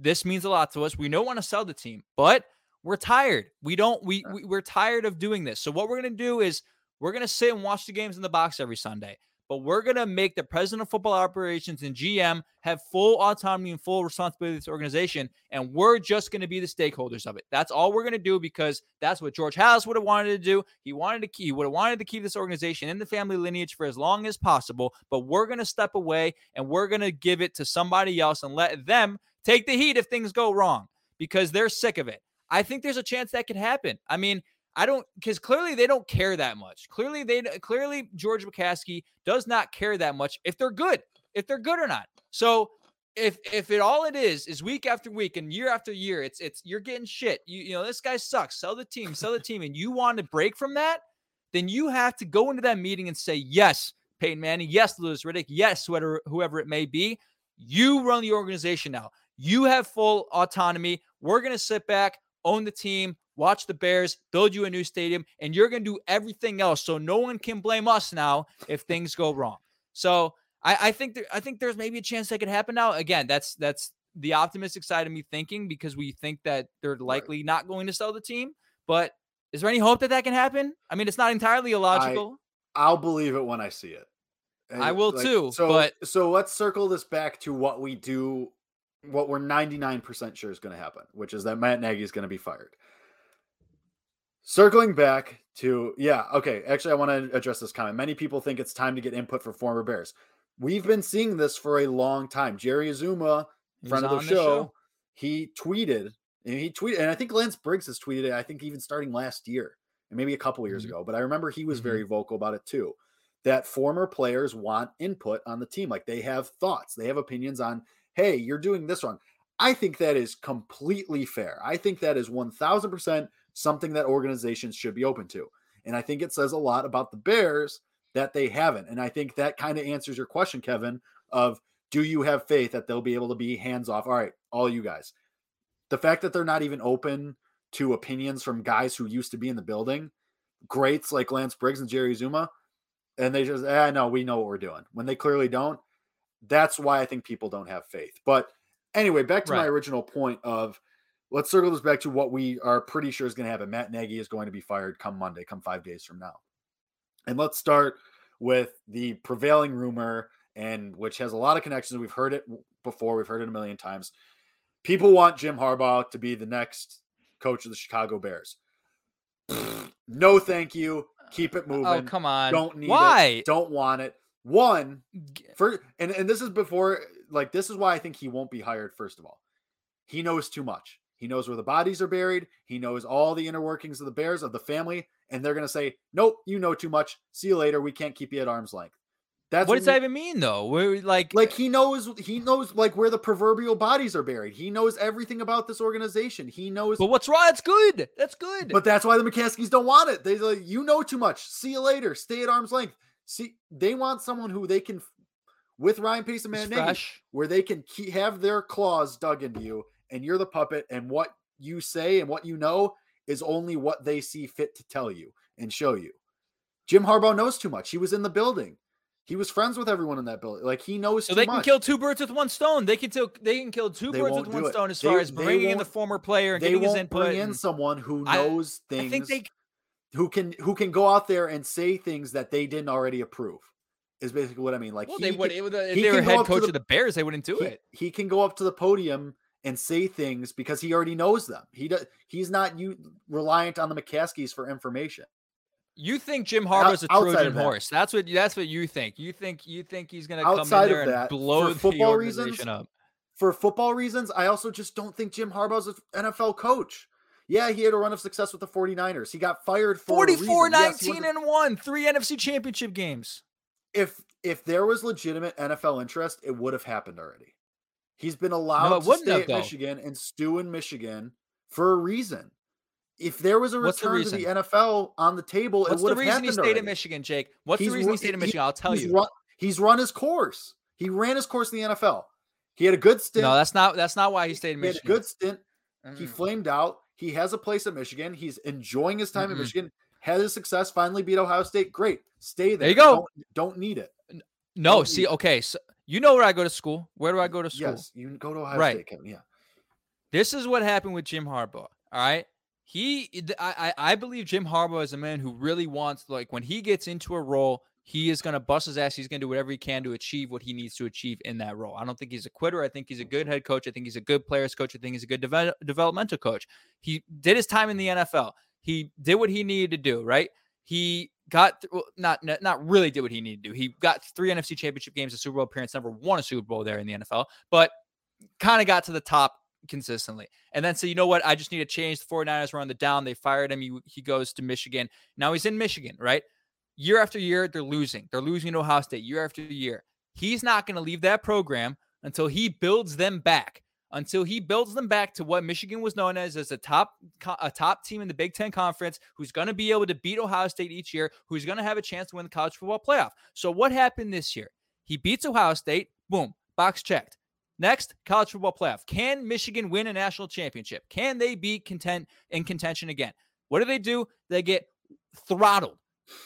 [SPEAKER 8] This means a lot to us. We don't want to sell the team, but we're tired. We don't we, we we're tired of doing this. So what we're going to do is we're going to sit and watch the games in the box every Sunday. But we're going to make the president of football operations and GM have full autonomy and full responsibility of this organization. And we're just going to be the stakeholders of it. That's all we're going to do because that's what George Halas would have wanted to do. He wanted to keep, he would have wanted to keep this organization in the family lineage for as long as possible. But we're going to step away and we're going to give it to somebody else and let them take the heat if things go wrong because they're sick of it. I think there's a chance that could happen. I mean, I don't because clearly they don't care that much. Clearly they clearly George McCaskey does not care that much if they're good, if they're good or not. So if if it all it is is week after week and year after year, it's it's you're getting shit. You you know this guy sucks. Sell the team, sell the team, and you want to break from that, then you have to go into that meeting and say yes, Peyton Manning, yes, Louis Riddick, yes, whoever whoever it may be. You run the organization now. You have full autonomy. We're gonna sit back, own the team, watch the Bears, build you a new stadium, and you're going to do everything else. So no one can blame us now if things go wrong. So I, I think there, I think there's maybe a chance that could happen now. Again, that's that's the optimistic side of me thinking because we think that they're likely not going to sell the team. But is there any hope that that can happen? I mean, it's not entirely illogical.
[SPEAKER 7] I'll believe it when I see it.
[SPEAKER 8] I will too,
[SPEAKER 7] So,
[SPEAKER 8] but-
[SPEAKER 7] so let's circle this back to what we do, what we're 99% sure is going to happen, which is that Matt Nagy is going to be fired. Circling back to, yeah, okay. Actually, I want to address this comment. Many people think it's time to get input for former Bears. We've been seeing this for a long time. Jerry
[SPEAKER 8] Azumah,
[SPEAKER 7] friend of the show,
[SPEAKER 8] show.
[SPEAKER 7] he tweeted, and he tweeted, and I think Lance Briggs has tweeted it, I think even starting last year, and maybe a couple years
[SPEAKER 8] Mhm.
[SPEAKER 7] ago, but I remember he was
[SPEAKER 8] Mhm.
[SPEAKER 7] very vocal about it too. That former players want input on the team. Like they have thoughts, they have opinions on, hey, you're doing this wrong. I think that is completely fair. I think that is 1000% something that organizations should be open to. And I think it says a lot about the Bears that they haven't. And I think that kind of answers your question, Kevin, of do you have faith that they'll be able to be hands off? All right, all you guys. The fact that they're not even open to opinions from guys who used to be in the building, greats like Lance Briggs and Jerry Zuma, and they just, eh, no, we know what we're doing. When they clearly don't, that's why I think people don't have faith. But anyway, back to my original point of let's circle this back to what we are pretty sure is going to happen. Matt Nagy is going to be fired come Monday, come five days from now. And let's start with the prevailing rumor, and which has a lot of connections. We've heard it before, we've heard it a million times. People want Jim Harbaugh to be the next coach of the Chicago Bears. no, thank you. Keep it oh, moving.
[SPEAKER 8] Oh come on!
[SPEAKER 7] Don't need
[SPEAKER 8] Why?
[SPEAKER 7] it. Don't want it. One for and and this is before like this is why I think he won't be hired. First of all, he knows too much. He knows where the bodies are buried. He knows all the inner workings of the Bears of the family, and they're gonna say, "Nope, you know too much. See you later. We can't keep you at arm's length." That's
[SPEAKER 8] what does
[SPEAKER 7] we-
[SPEAKER 8] that even mean, though? We're like,
[SPEAKER 7] like he knows he knows like where the proverbial bodies are buried. He knows everything about this organization. He knows
[SPEAKER 8] but what's wrong? That's good. That's good.
[SPEAKER 7] but that's why the McCaskies don't want it. They like you know too much. See you later. Stay at arm's length. See, they want someone who they can, with Ryan Pace and Matt where they can keep, have their claws dug into you, and you're the puppet, and what you say and what you know is only what they see fit to tell you and show you. Jim Harbaugh knows too much. He was in the building. He was friends with everyone in that building. Like he knows
[SPEAKER 8] So they can
[SPEAKER 7] much.
[SPEAKER 8] kill two birds with one stone. They can kill. They can kill two
[SPEAKER 7] They
[SPEAKER 8] birds with one
[SPEAKER 7] it.
[SPEAKER 8] stone as
[SPEAKER 7] They-
[SPEAKER 8] far as bringing in the former player and
[SPEAKER 7] they
[SPEAKER 8] getting his
[SPEAKER 7] won't
[SPEAKER 8] input.
[SPEAKER 7] bring in someone who knows
[SPEAKER 8] I
[SPEAKER 7] things
[SPEAKER 8] think they.
[SPEAKER 7] Who can who can go out there and say things that they didn't already approve. Is basically what I mean. Like
[SPEAKER 8] Well,
[SPEAKER 7] he
[SPEAKER 8] they would.
[SPEAKER 7] can-
[SPEAKER 8] it would- If
[SPEAKER 7] he
[SPEAKER 8] they were head coach
[SPEAKER 7] the-
[SPEAKER 8] of the Bears, they wouldn't do
[SPEAKER 7] he,
[SPEAKER 8] it.
[SPEAKER 7] he can go up to the podium and say things because he already knows them. He does. He's not you reliant on the McCaskies for information.
[SPEAKER 8] You think Jim Harbaugh's a Trojan
[SPEAKER 7] that.
[SPEAKER 8] horse? That's what. That's what you think. You think. You think he's going to come in there
[SPEAKER 7] of
[SPEAKER 8] and
[SPEAKER 7] that,
[SPEAKER 8] blow the
[SPEAKER 7] football
[SPEAKER 8] organization
[SPEAKER 7] reasons,
[SPEAKER 8] up.
[SPEAKER 7] For football reasons, I also just don't think Jim Harbaugh's an NFL coach. Yeah, he had a run of success with the 49ers. He got fired for a
[SPEAKER 8] 44
[SPEAKER 7] reason. Yes, he
[SPEAKER 8] 19 and 1, three NFC championship games.
[SPEAKER 7] if if there was legitimate NFL interest, it would have happened already. He's been allowed
[SPEAKER 8] it
[SPEAKER 7] to stay
[SPEAKER 8] have,
[SPEAKER 7] at
[SPEAKER 8] though.
[SPEAKER 7] Michigan and stew in Michigan for a reason. If there was a
[SPEAKER 8] What's the
[SPEAKER 7] return to the? NFL on the table,
[SPEAKER 8] What's
[SPEAKER 7] it would
[SPEAKER 8] the
[SPEAKER 7] have
[SPEAKER 8] reason he stayed
[SPEAKER 7] already.
[SPEAKER 8] in Michigan, Jake? What's
[SPEAKER 7] He's
[SPEAKER 8] the reason he stayed in
[SPEAKER 7] he-
[SPEAKER 8] Michigan? I'll tell
[SPEAKER 7] he's
[SPEAKER 8] you.
[SPEAKER 7] Run, he's run his course. He ran his course in the NFL. He had a good stint.
[SPEAKER 8] No, that's not that's not why he stayed in
[SPEAKER 7] he had a
[SPEAKER 8] Michigan.
[SPEAKER 7] good stint. He
[SPEAKER 8] Mm.
[SPEAKER 7] flamed out. He has a place at Michigan. He's enjoying his time
[SPEAKER 8] Mm-mm.
[SPEAKER 7] in Michigan. Had his success. Finally beat Ohio State. Great. Stay there.
[SPEAKER 8] There you go.
[SPEAKER 7] Don't, don't need it.
[SPEAKER 8] No,
[SPEAKER 7] don't
[SPEAKER 8] see, okay, so you know where I go to school. Where do I go to school?
[SPEAKER 7] Yes, you go to Ohio
[SPEAKER 8] Right.
[SPEAKER 7] State, Kevin. Yeah.
[SPEAKER 8] This is what happened with Jim Harbaugh. All right. He I, I I believe Jim Harbaugh is a man who really wants like when he gets into a role, he is gonna bust his ass. He's gonna do whatever he can to achieve what he needs to achieve in that role. I don't think he's a quitter. I think he's a mm-hmm. good head coach. I think he's a good players coach. I think he's a good devel- developmental coach. He did his time in the NFL. He did what he needed to do, right? He got th- well, not not really did what he needed to do. He got three NFC championship games, a Super Bowl appearance, never won a Super Bowl there in the NFL, but kind of got to the top consistently. And then so you know what? I just need to change. The 49ers were on the down. They fired him. He, he goes to Michigan. Now he's in Michigan, right? Year after year, they're losing. They're losing to Ohio State year after year. He's not going to leave that program until he builds them back. Until he builds them back to what Michigan was known as as a top a top team in the Big Ten Conference, who's going to be able to beat Ohio State each year, who's going to have a chance to win the college football playoff. So what happened this year? He beats Ohio State. Boom, box checked. Next, college football playoff. Can Michigan win a national championship? Can they be content in contention again? What do they do? They get throttled,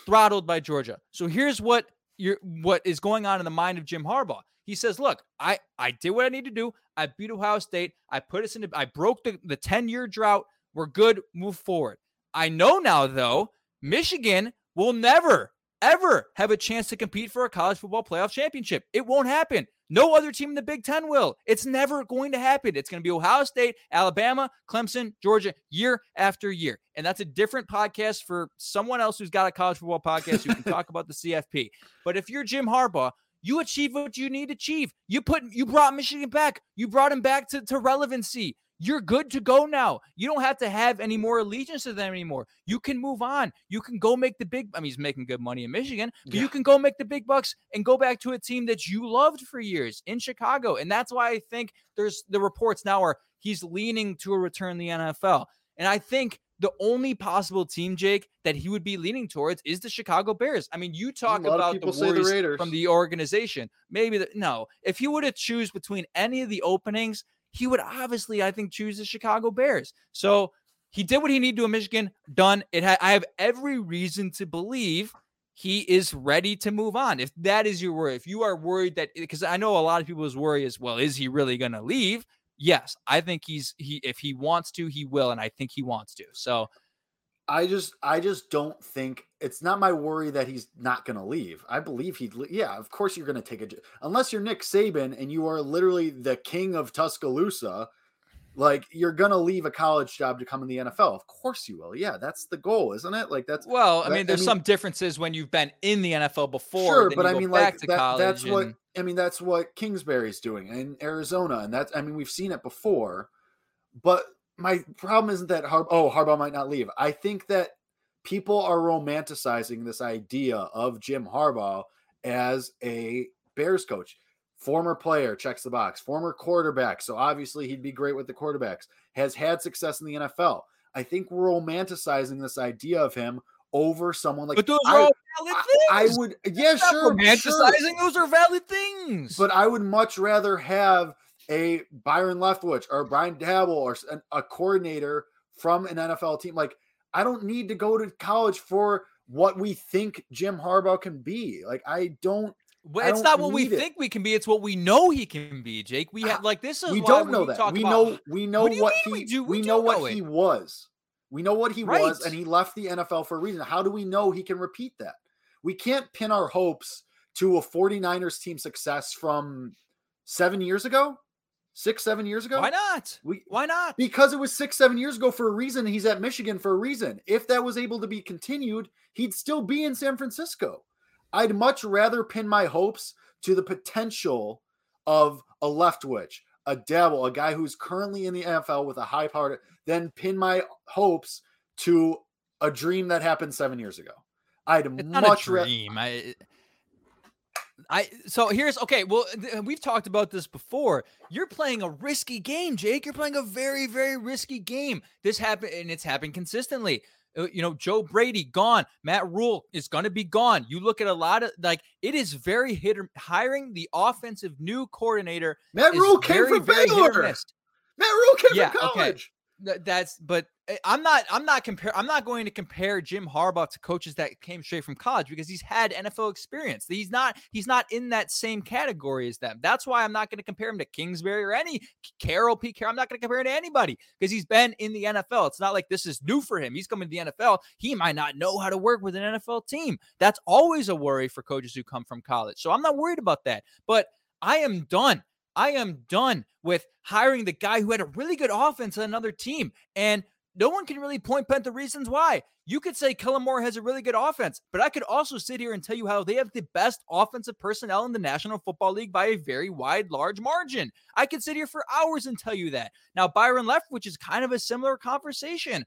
[SPEAKER 8] throttled by Georgia. So here's what you're what is going on in the mind of Jim Harbaugh. He says, "Look, I I did what I need to do. I beat Ohio State. I put us into. I broke the the ten year drought. We're good. Move forward. I know now though, Michigan will never ever have a chance to compete for a college football playoff championship. It won't happen. No other team in the Big Ten will. It's never going to happen. It's going to be Ohio State, Alabama, Clemson, Georgia, year after year. And that's a different podcast for someone else who's got a college football podcast who can talk about the CFP. But if you're Jim Harbaugh, you achieve what you need to achieve. You put you brought Michigan back. You brought him back to, to relevancy. You're good to go now. You don't have to have any more allegiance to them anymore. You can move on. You can go make the big. I mean, he's making good money in Michigan, but you can go make the big bucks and go back to a team that you loved for years in Chicago. And that's why I think there's the reports now are he's leaning to a return to the NFL. And I think the only possible team, Jake, that he would be leaning towards is the Chicago Bears. I mean, you talk about the
[SPEAKER 7] say the Raiders.
[SPEAKER 8] from the organization. Maybe the, no. If he were to choose between any of the openings, he would obviously, I think, choose the Chicago Bears. So he did what he needed to in Michigan. Done. It. Ha- I have every reason to believe he is ready to move on. If that is your worry, if you are worried that, eh, because I know a lot of people's worry is, well, is he really going to leave? Yes, I think he's he. If he wants to, he will, and I think he wants to. So
[SPEAKER 7] I just I just don't think it's not my worry that he's not going to leave. I believe he'd le- yeah, of course you're going to take a unless you're Nick Saban and you are literally the king of Tuscaloosa, Like you're gonna leave a college job to come in the NFL. Of course you will. Yeah, that's the goal, isn't it? Like that's
[SPEAKER 8] Well, I
[SPEAKER 7] that-
[SPEAKER 8] mean, there's some differences when you've been in the NFL before.
[SPEAKER 7] sure, but I mean, like that, that's what I mean. That's what Kingsbury's doing in Arizona, and that's I mean we've seen it before. But my problem isn't that Har- oh Harbaugh might not leave. I think that people are romanticizing this idea of Jim Harbaugh as a Bears coach. Former player checks the box, former quarterback. So obviously he'd be great with the quarterbacks, has had success in the NFL. I think we're romanticizing this idea of him over someone like
[SPEAKER 8] But those
[SPEAKER 7] I-
[SPEAKER 8] are all valid
[SPEAKER 7] I,
[SPEAKER 8] things.
[SPEAKER 7] I would yeah,
[SPEAKER 8] Stop
[SPEAKER 7] sure, sure.
[SPEAKER 8] romanticizing. Those are valid things.
[SPEAKER 7] But I would much rather have a Byron Leftwich or Brian Daboll or a coordinator from an NFL team. Like, I don't need to go to college for what we think Jim Harbaugh can be. Like, I don't.
[SPEAKER 8] Well,
[SPEAKER 7] I
[SPEAKER 8] it's
[SPEAKER 7] don't
[SPEAKER 8] not what we
[SPEAKER 7] it.
[SPEAKER 8] think we can be. It's what we know he can be, Jake. We have ah, like this is
[SPEAKER 7] We don't know
[SPEAKER 8] we
[SPEAKER 7] that.
[SPEAKER 8] talk
[SPEAKER 7] We
[SPEAKER 8] about-
[SPEAKER 7] know. We know
[SPEAKER 8] What
[SPEAKER 7] what
[SPEAKER 8] mean we
[SPEAKER 7] he.
[SPEAKER 8] do? We
[SPEAKER 7] We
[SPEAKER 8] do
[SPEAKER 7] know
[SPEAKER 8] know
[SPEAKER 7] what
[SPEAKER 8] it.
[SPEAKER 7] he was. We know what he was, and he left the NFL for a reason. How do we know he can repeat that? We can't pin our hopes to a 49ers team success from seven years ago, six, seven years ago.
[SPEAKER 8] Why not?
[SPEAKER 7] We
[SPEAKER 8] Why not?
[SPEAKER 7] because it was six, seven years ago for a reason. He's at Michigan for a reason. If that was able to be continued, he'd still be in San Francisco. I'd much rather pin my hopes to the potential of a Leftwich, a Daboll, a guy who's currently in the NFL with a high power, than pin my hopes to a dream that happened seven years ago. I'd
[SPEAKER 8] It's
[SPEAKER 7] much rather.
[SPEAKER 8] dream. I, I. So here's okay. Well, th- we've talked about this before. You're playing a risky game, Jake. You're playing a very, very risky game. This happened, and it's happened consistently. Uh, You know, Joe Brady gone. Matt Rhule is going to be gone. You look at a lot of like it is very hit or hiring the offensive new coordinator.
[SPEAKER 7] Matt Rhule came
[SPEAKER 8] very,
[SPEAKER 7] from
[SPEAKER 8] very hit or
[SPEAKER 7] Baylor. Matt Rhule came
[SPEAKER 8] Yeah,
[SPEAKER 7] from college.
[SPEAKER 8] Th- That's but uh, I'm not I'm not compare I'm not going to compare Jim Harbaugh to coaches that came straight from college because he's had NFL experience. He's not he's not in that same category as them. That's why I'm not going to compare him to Kingsbury or any Carroll P. Carroll. I'm not going to compare him to anybody because he's been in the NFL. It's not like this is new for him. He's coming to the NFL. He might not know how to work with an NFL team. That's always a worry for coaches who come from college. So I'm not worried about that. But I am done. I am done with hiring the guy who had a really good offense on another team. And no one can really point pen to reasons why. You could say Kellen Moore has a really good offense, but I could also sit here and tell you how they have the best offensive personnel in the National Football League by a very wide, large margin. I could sit here for hours and tell you that. Now, Byron Leftwich is kind of a similar conversation,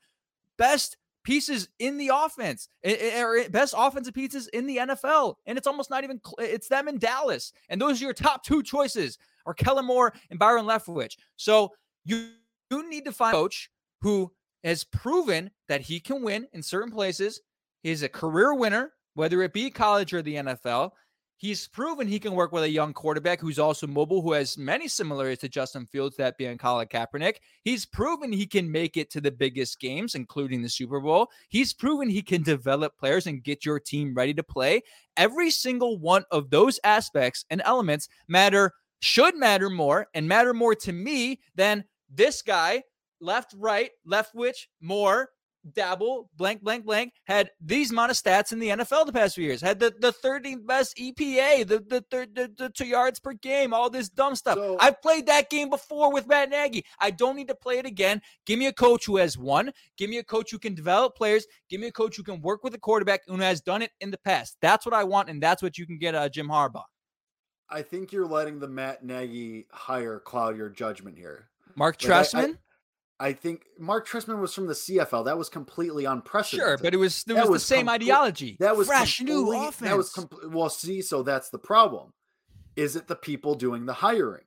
[SPEAKER 8] best pieces in the offense, eh, eh, or best offensive pieces in the NFL, and it's almost not even, it's them in Dallas, and those are your top two choices, are Kellen Moore and Byron Leftwich. So you you need to find a coach who has proven that he can win in certain places. He's a career winner, whether it be college or the NFL. He's proven he can work with a young quarterback who's also mobile, who has many similarities to Justin Fields, that being Colin Kaepernick. He's proven he can make it to the biggest games, including the Super Bowl. He's proven he can develop players and get your team ready to play. Every single one of those aspects and elements matter, should matter more, and matter more to me than this guy, left, right, left, which, more, Daboll, blank, blank, blank, had these amount of stats in the NFL the past few years, had the, the 13th best EPA, the, the, third the, the two yards per game, all this dumb stuff.
[SPEAKER 7] So-
[SPEAKER 8] I've played that game before with Matt Nagy. I don't need to play it again. Give me a coach who has won. Give me a coach who can develop players. Give me a coach who can work with a quarterback who has done it in the past. That's what I want, and that's what you can get uh, Jim Harbaugh.
[SPEAKER 7] I think you're letting the Matt Nagy hire cloud your judgment here.
[SPEAKER 8] Mark
[SPEAKER 7] Like,
[SPEAKER 8] Trestman?
[SPEAKER 7] I think Mark Trestman was from the CFL. That was completely unprecedented.
[SPEAKER 8] Sure, but it was there was,
[SPEAKER 7] was
[SPEAKER 8] the same
[SPEAKER 7] complete-
[SPEAKER 8] ideology.
[SPEAKER 7] that was
[SPEAKER 8] fresh new offense.
[SPEAKER 7] That was complete. Well, see, so that's the problem. Is it the people doing the hiring?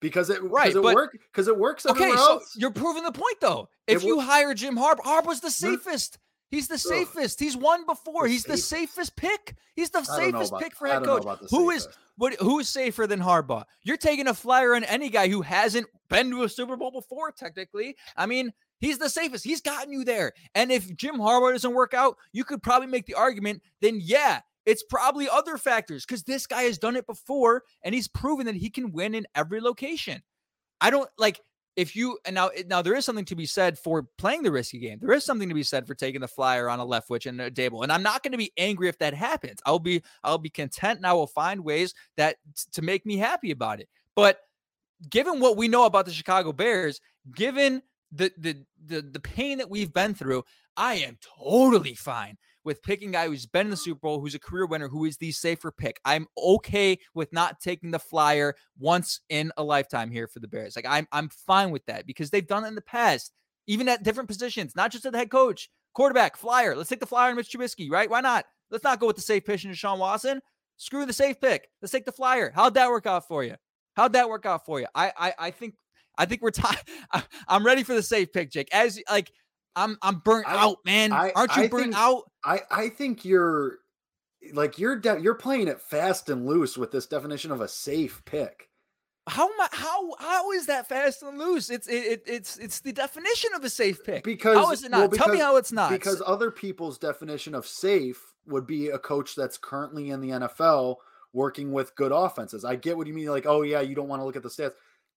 [SPEAKER 7] Because it
[SPEAKER 8] Right,
[SPEAKER 7] because it work because it works
[SPEAKER 8] Okay, so
[SPEAKER 7] else.
[SPEAKER 8] you're proving the point though. If
[SPEAKER 7] It
[SPEAKER 8] you
[SPEAKER 7] wo-
[SPEAKER 8] hire Jim Harbaugh, was the safest. He's the safest. He's won before.
[SPEAKER 7] The
[SPEAKER 8] He's the
[SPEAKER 7] safest.
[SPEAKER 8] safest pick. He's the
[SPEAKER 7] I don't know
[SPEAKER 8] safest
[SPEAKER 7] about-
[SPEAKER 8] pick for head coach. Who is what? Who is safer than Harbaugh? You're taking a flyer on any guy who hasn't been to a Super Bowl before. Technically, I mean, he's the safest. He's gotten you there. And if Jim Harbaugh doesn't work out, you could probably make the argument. Then yeah, it's probably other factors because this guy has done it before and he's proven that he can win in every location. I don't like if you and now now there is something to be said for playing the risky game. There is something to be said for taking the flyer on a Leftwich and a Daboll. And I'm not going to be angry if that happens. I'll be I'll be content and I will find ways that to make me happy about it. But given what we know about the Chicago Bears, given the the the the pain that we've been through, I am totally fine with picking a guy who's been in the Super Bowl, who's a career winner, who is the safer pick. I'm okay with not taking the flyer once in a lifetime here for the Bears. Like I'm I'm fine with that because they've done it in the past, even at different positions, not just at the head coach, quarterback, flyer. Let's take the flyer on Mitch Trubisky, right? Why not? Let's not go with the safe pick into Sean Watson. Screw the safe pick. Let's take the flyer. How'd that work out for you? How'd that work out for you? I I, I think I think we're tired. I'm ready for the safe pick, Jake. As like I'm I'm burnt
[SPEAKER 7] I-
[SPEAKER 8] out, man.
[SPEAKER 7] I-
[SPEAKER 8] Aren't you
[SPEAKER 7] I
[SPEAKER 8] burnt
[SPEAKER 7] think-
[SPEAKER 8] out?
[SPEAKER 7] I I think you're like you're de- you're playing it fast and loose with this definition of a safe pick.
[SPEAKER 8] How am I, how how is that fast and loose? It's it, it it's it's the definition of a safe pick.
[SPEAKER 7] Because
[SPEAKER 8] how is it not?
[SPEAKER 7] well,
[SPEAKER 8] Tell me how it's not.
[SPEAKER 7] Because other people's definition of safe would be a coach that's currently in the NFL working with good offenses. I get what you mean. Like, oh yeah, you don't want to look at the stats.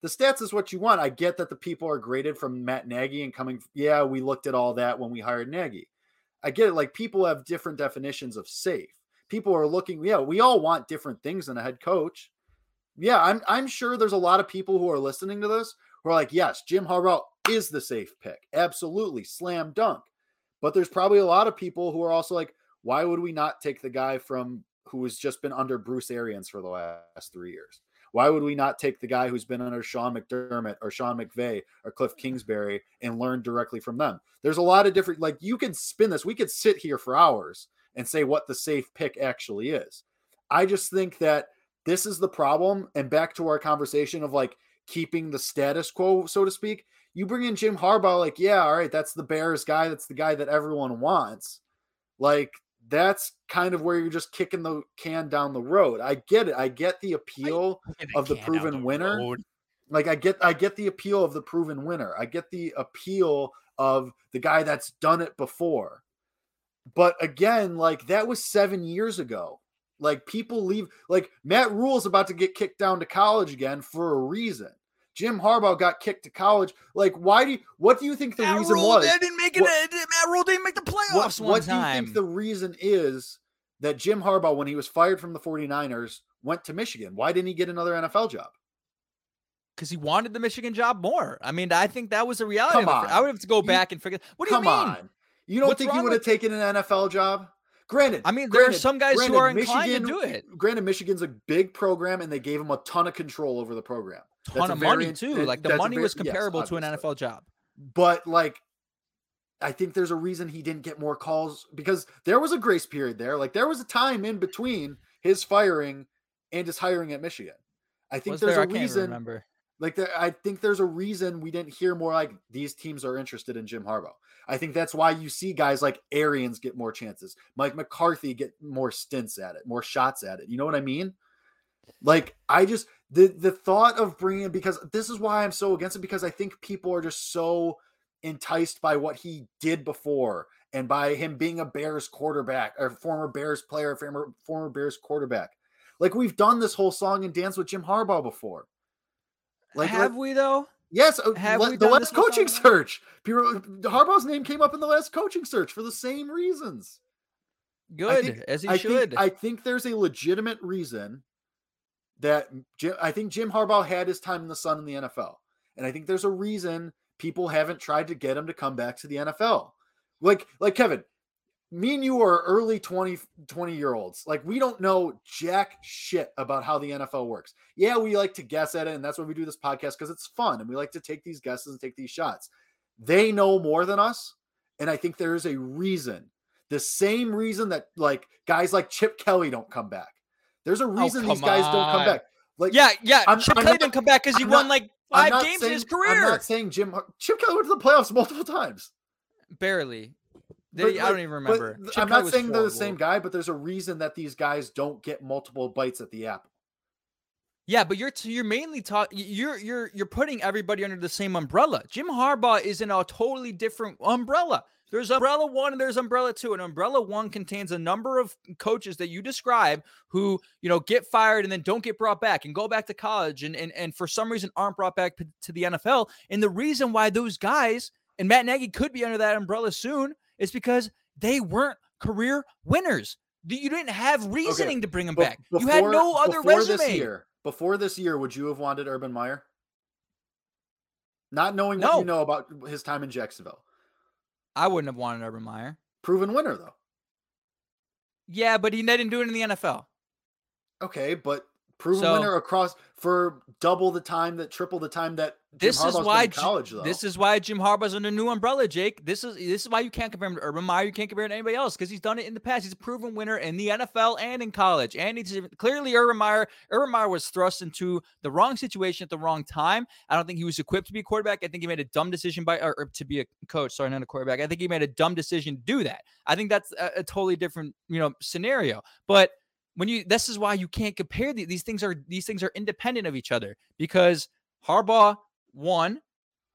[SPEAKER 7] The stats is what you want. I get that the people are graded from Matt Nagy and coming. Yeah, we looked at all that when we hired Nagy. I get it. Like people have different definitions of safe. People are looking. Yeah, we all want different things in a head coach. Yeah, I'm I'm sure there's a lot of people who are listening to this who are like, yes, Jim Harbaugh is the safe pick. Absolutely, slam dunk. But there's probably a lot of people who are also like, why would we not take the guy from who has just been under Bruce Arians for the last three years? Why would we not take the guy who's been under Sean McDermott or Sean McVay or Cliff Kingsbury and learn directly from them? There's a lot of different, like, you can spin this. We could sit here for hours and say what the safe pick actually is. I just think that this is the problem. And back to our conversation of like keeping the status quo, so to speak. You bring in Jim Harbaugh, like, yeah, all right, that's the Bears guy. That's the guy that everyone wants. Like, that's kind of where you're just kicking the can down the road. I get it. I get the appeal of the proven winner. Like I get I get the appeal of the proven winner. I get the appeal of the guy that's done it before. But again, like that was 7 years ago. Like people leave like Matt Rhule's about to get kicked down to college again for a reason. Jim Harbaugh got kicked to college. Like why do you, what do you think the
[SPEAKER 8] Matt
[SPEAKER 7] reason
[SPEAKER 8] Rhule,
[SPEAKER 7] was?
[SPEAKER 8] They didn't make it.
[SPEAKER 7] What-
[SPEAKER 8] Matt Rhule didn't make the
[SPEAKER 7] what,
[SPEAKER 8] playoffs one
[SPEAKER 7] what do you think the reason is that Jim Harbaugh, when he was fired from the 49ers, went to Michigan? Why didn't he get another NFL job?
[SPEAKER 8] because he wanted the Michigan job more. I mean, I think that was a reality.
[SPEAKER 7] Come
[SPEAKER 8] it. I would have to go
[SPEAKER 7] back
[SPEAKER 8] You- to figure. What do you mean?
[SPEAKER 7] on. You don't
[SPEAKER 8] What's
[SPEAKER 7] think he would have
[SPEAKER 8] with-
[SPEAKER 7] taken an NFL job? Granted,
[SPEAKER 8] I mean, there are some guys who are inclined to
[SPEAKER 7] Michigan-
[SPEAKER 8] do it.
[SPEAKER 7] Granted, Michigan's a big program, and they gave him a ton of control over the program. That's
[SPEAKER 8] Ton of
[SPEAKER 7] very
[SPEAKER 8] money too. Like the money
[SPEAKER 7] very-
[SPEAKER 8] was
[SPEAKER 7] yes,
[SPEAKER 8] comparable to an. NFL job.
[SPEAKER 7] But like, I think there's a reason he didn't get more calls because there was a grace period there. Like there was a time in between his firing and his hiring at Michigan. I think
[SPEAKER 8] Was
[SPEAKER 7] there's
[SPEAKER 8] there?
[SPEAKER 7] a reason.
[SPEAKER 8] remember.
[SPEAKER 7] Like there, I think there's a reason we didn't hear more like these teams are interested in Jim Harbaugh. I think that's why you see guys like Arians get more chances, Mike McCarthy get more stints at it, more shots at it. You know what I mean? Like I just the the thought of bringing because this is why I'm so against it because I think people are just so enticed by what he did before and by him being a Bears quarterback or former Bears player, former former Bears quarterback. Like we've done this whole song and dance with Jim Harbaugh before. Like
[SPEAKER 8] have we though?
[SPEAKER 7] Yes, uh,
[SPEAKER 8] Have
[SPEAKER 7] le-
[SPEAKER 8] we
[SPEAKER 7] the last coaching search. People, Harbaugh's name came up in the last coaching search for the same reasons.
[SPEAKER 8] Good
[SPEAKER 7] think-
[SPEAKER 8] as he
[SPEAKER 7] I
[SPEAKER 8] should.
[SPEAKER 7] Think, I think there's a legitimate reason that Jim, I think Jim Harbaugh had his time in the sun in the NFL, and I think there's a reason people haven't tried to get him to come back to the NFL. Like, like Kevin, me and you are early 20, 20 year olds. Like, we don't know jack shit about how the NFL works. Yeah, we like to guess at it, and that's why we do this podcast because it's fun and we like to take these guesses and take these shots. They know more than us, and I think there is a reason. The same reason that like guys like Chip Kelly don't come back. There's a oh, reason these
[SPEAKER 8] Oh, come
[SPEAKER 7] guys don't come back. Like
[SPEAKER 8] yeah, yeah.
[SPEAKER 7] I'm-
[SPEAKER 8] Chip Kelly didn't come back because he won like five games
[SPEAKER 7] saying,
[SPEAKER 8] in his career.
[SPEAKER 7] I'm not saying Jim Chip Kelly went to the playoffs multiple times.
[SPEAKER 8] Barely. Did
[SPEAKER 7] But.
[SPEAKER 8] I don't even remember.
[SPEAKER 7] I'm not saying they're the same guy, but there's a reason that these guys don't get multiple bites at the apple.
[SPEAKER 8] Yeah, but you're t- you're mainly talking. You're you're you're putting everybody under the same umbrella. Jim Harbaugh is in a totally different umbrella. There's umbrella one and there's umbrella two. And umbrella one contains a number of coaches that you describe who you know get fired and then don't get brought back and go back to college and and and for some reason aren't brought back to the NFL. And the reason why those guys and Matt Nagy could be under that umbrella soon is because they weren't career winners. You didn't have reasoning to bring them back. you had no other
[SPEAKER 7] before
[SPEAKER 8] resume.
[SPEAKER 7] this year. Before this year, would you have wanted Urban Meyer? Not knowing what
[SPEAKER 8] No.
[SPEAKER 7] you know about his time in Jacksonville.
[SPEAKER 8] I wouldn't have wanted Urban Meyer.
[SPEAKER 7] Proven winner though.
[SPEAKER 8] Yeah, but he didn't do it in the NFL.
[SPEAKER 7] Okay, but proven
[SPEAKER 8] So-
[SPEAKER 7] winner across for double the time that triple the time that
[SPEAKER 8] This is why
[SPEAKER 7] college though.
[SPEAKER 8] this is why Jim Harbaugh's under new umbrella, Jake. This is this is why you can't compare him to Urban Meyer. You can't compare him to anybody else because he's done it in the past. He's a proven winner in the NFL and in college. And he's clearly Urban Meyer. Urban Meyer was thrust into the wrong situation at the wrong time. I don't think he was equipped to be a quarterback. I think he made a dumb decision by or, or to be a coach. Sorry, not a quarterback. I think he made a dumb decision to do that. I think that's a, a totally different you know scenario. But when you this is why you can't compare the, these things are these things are independent of each other because Harbaugh won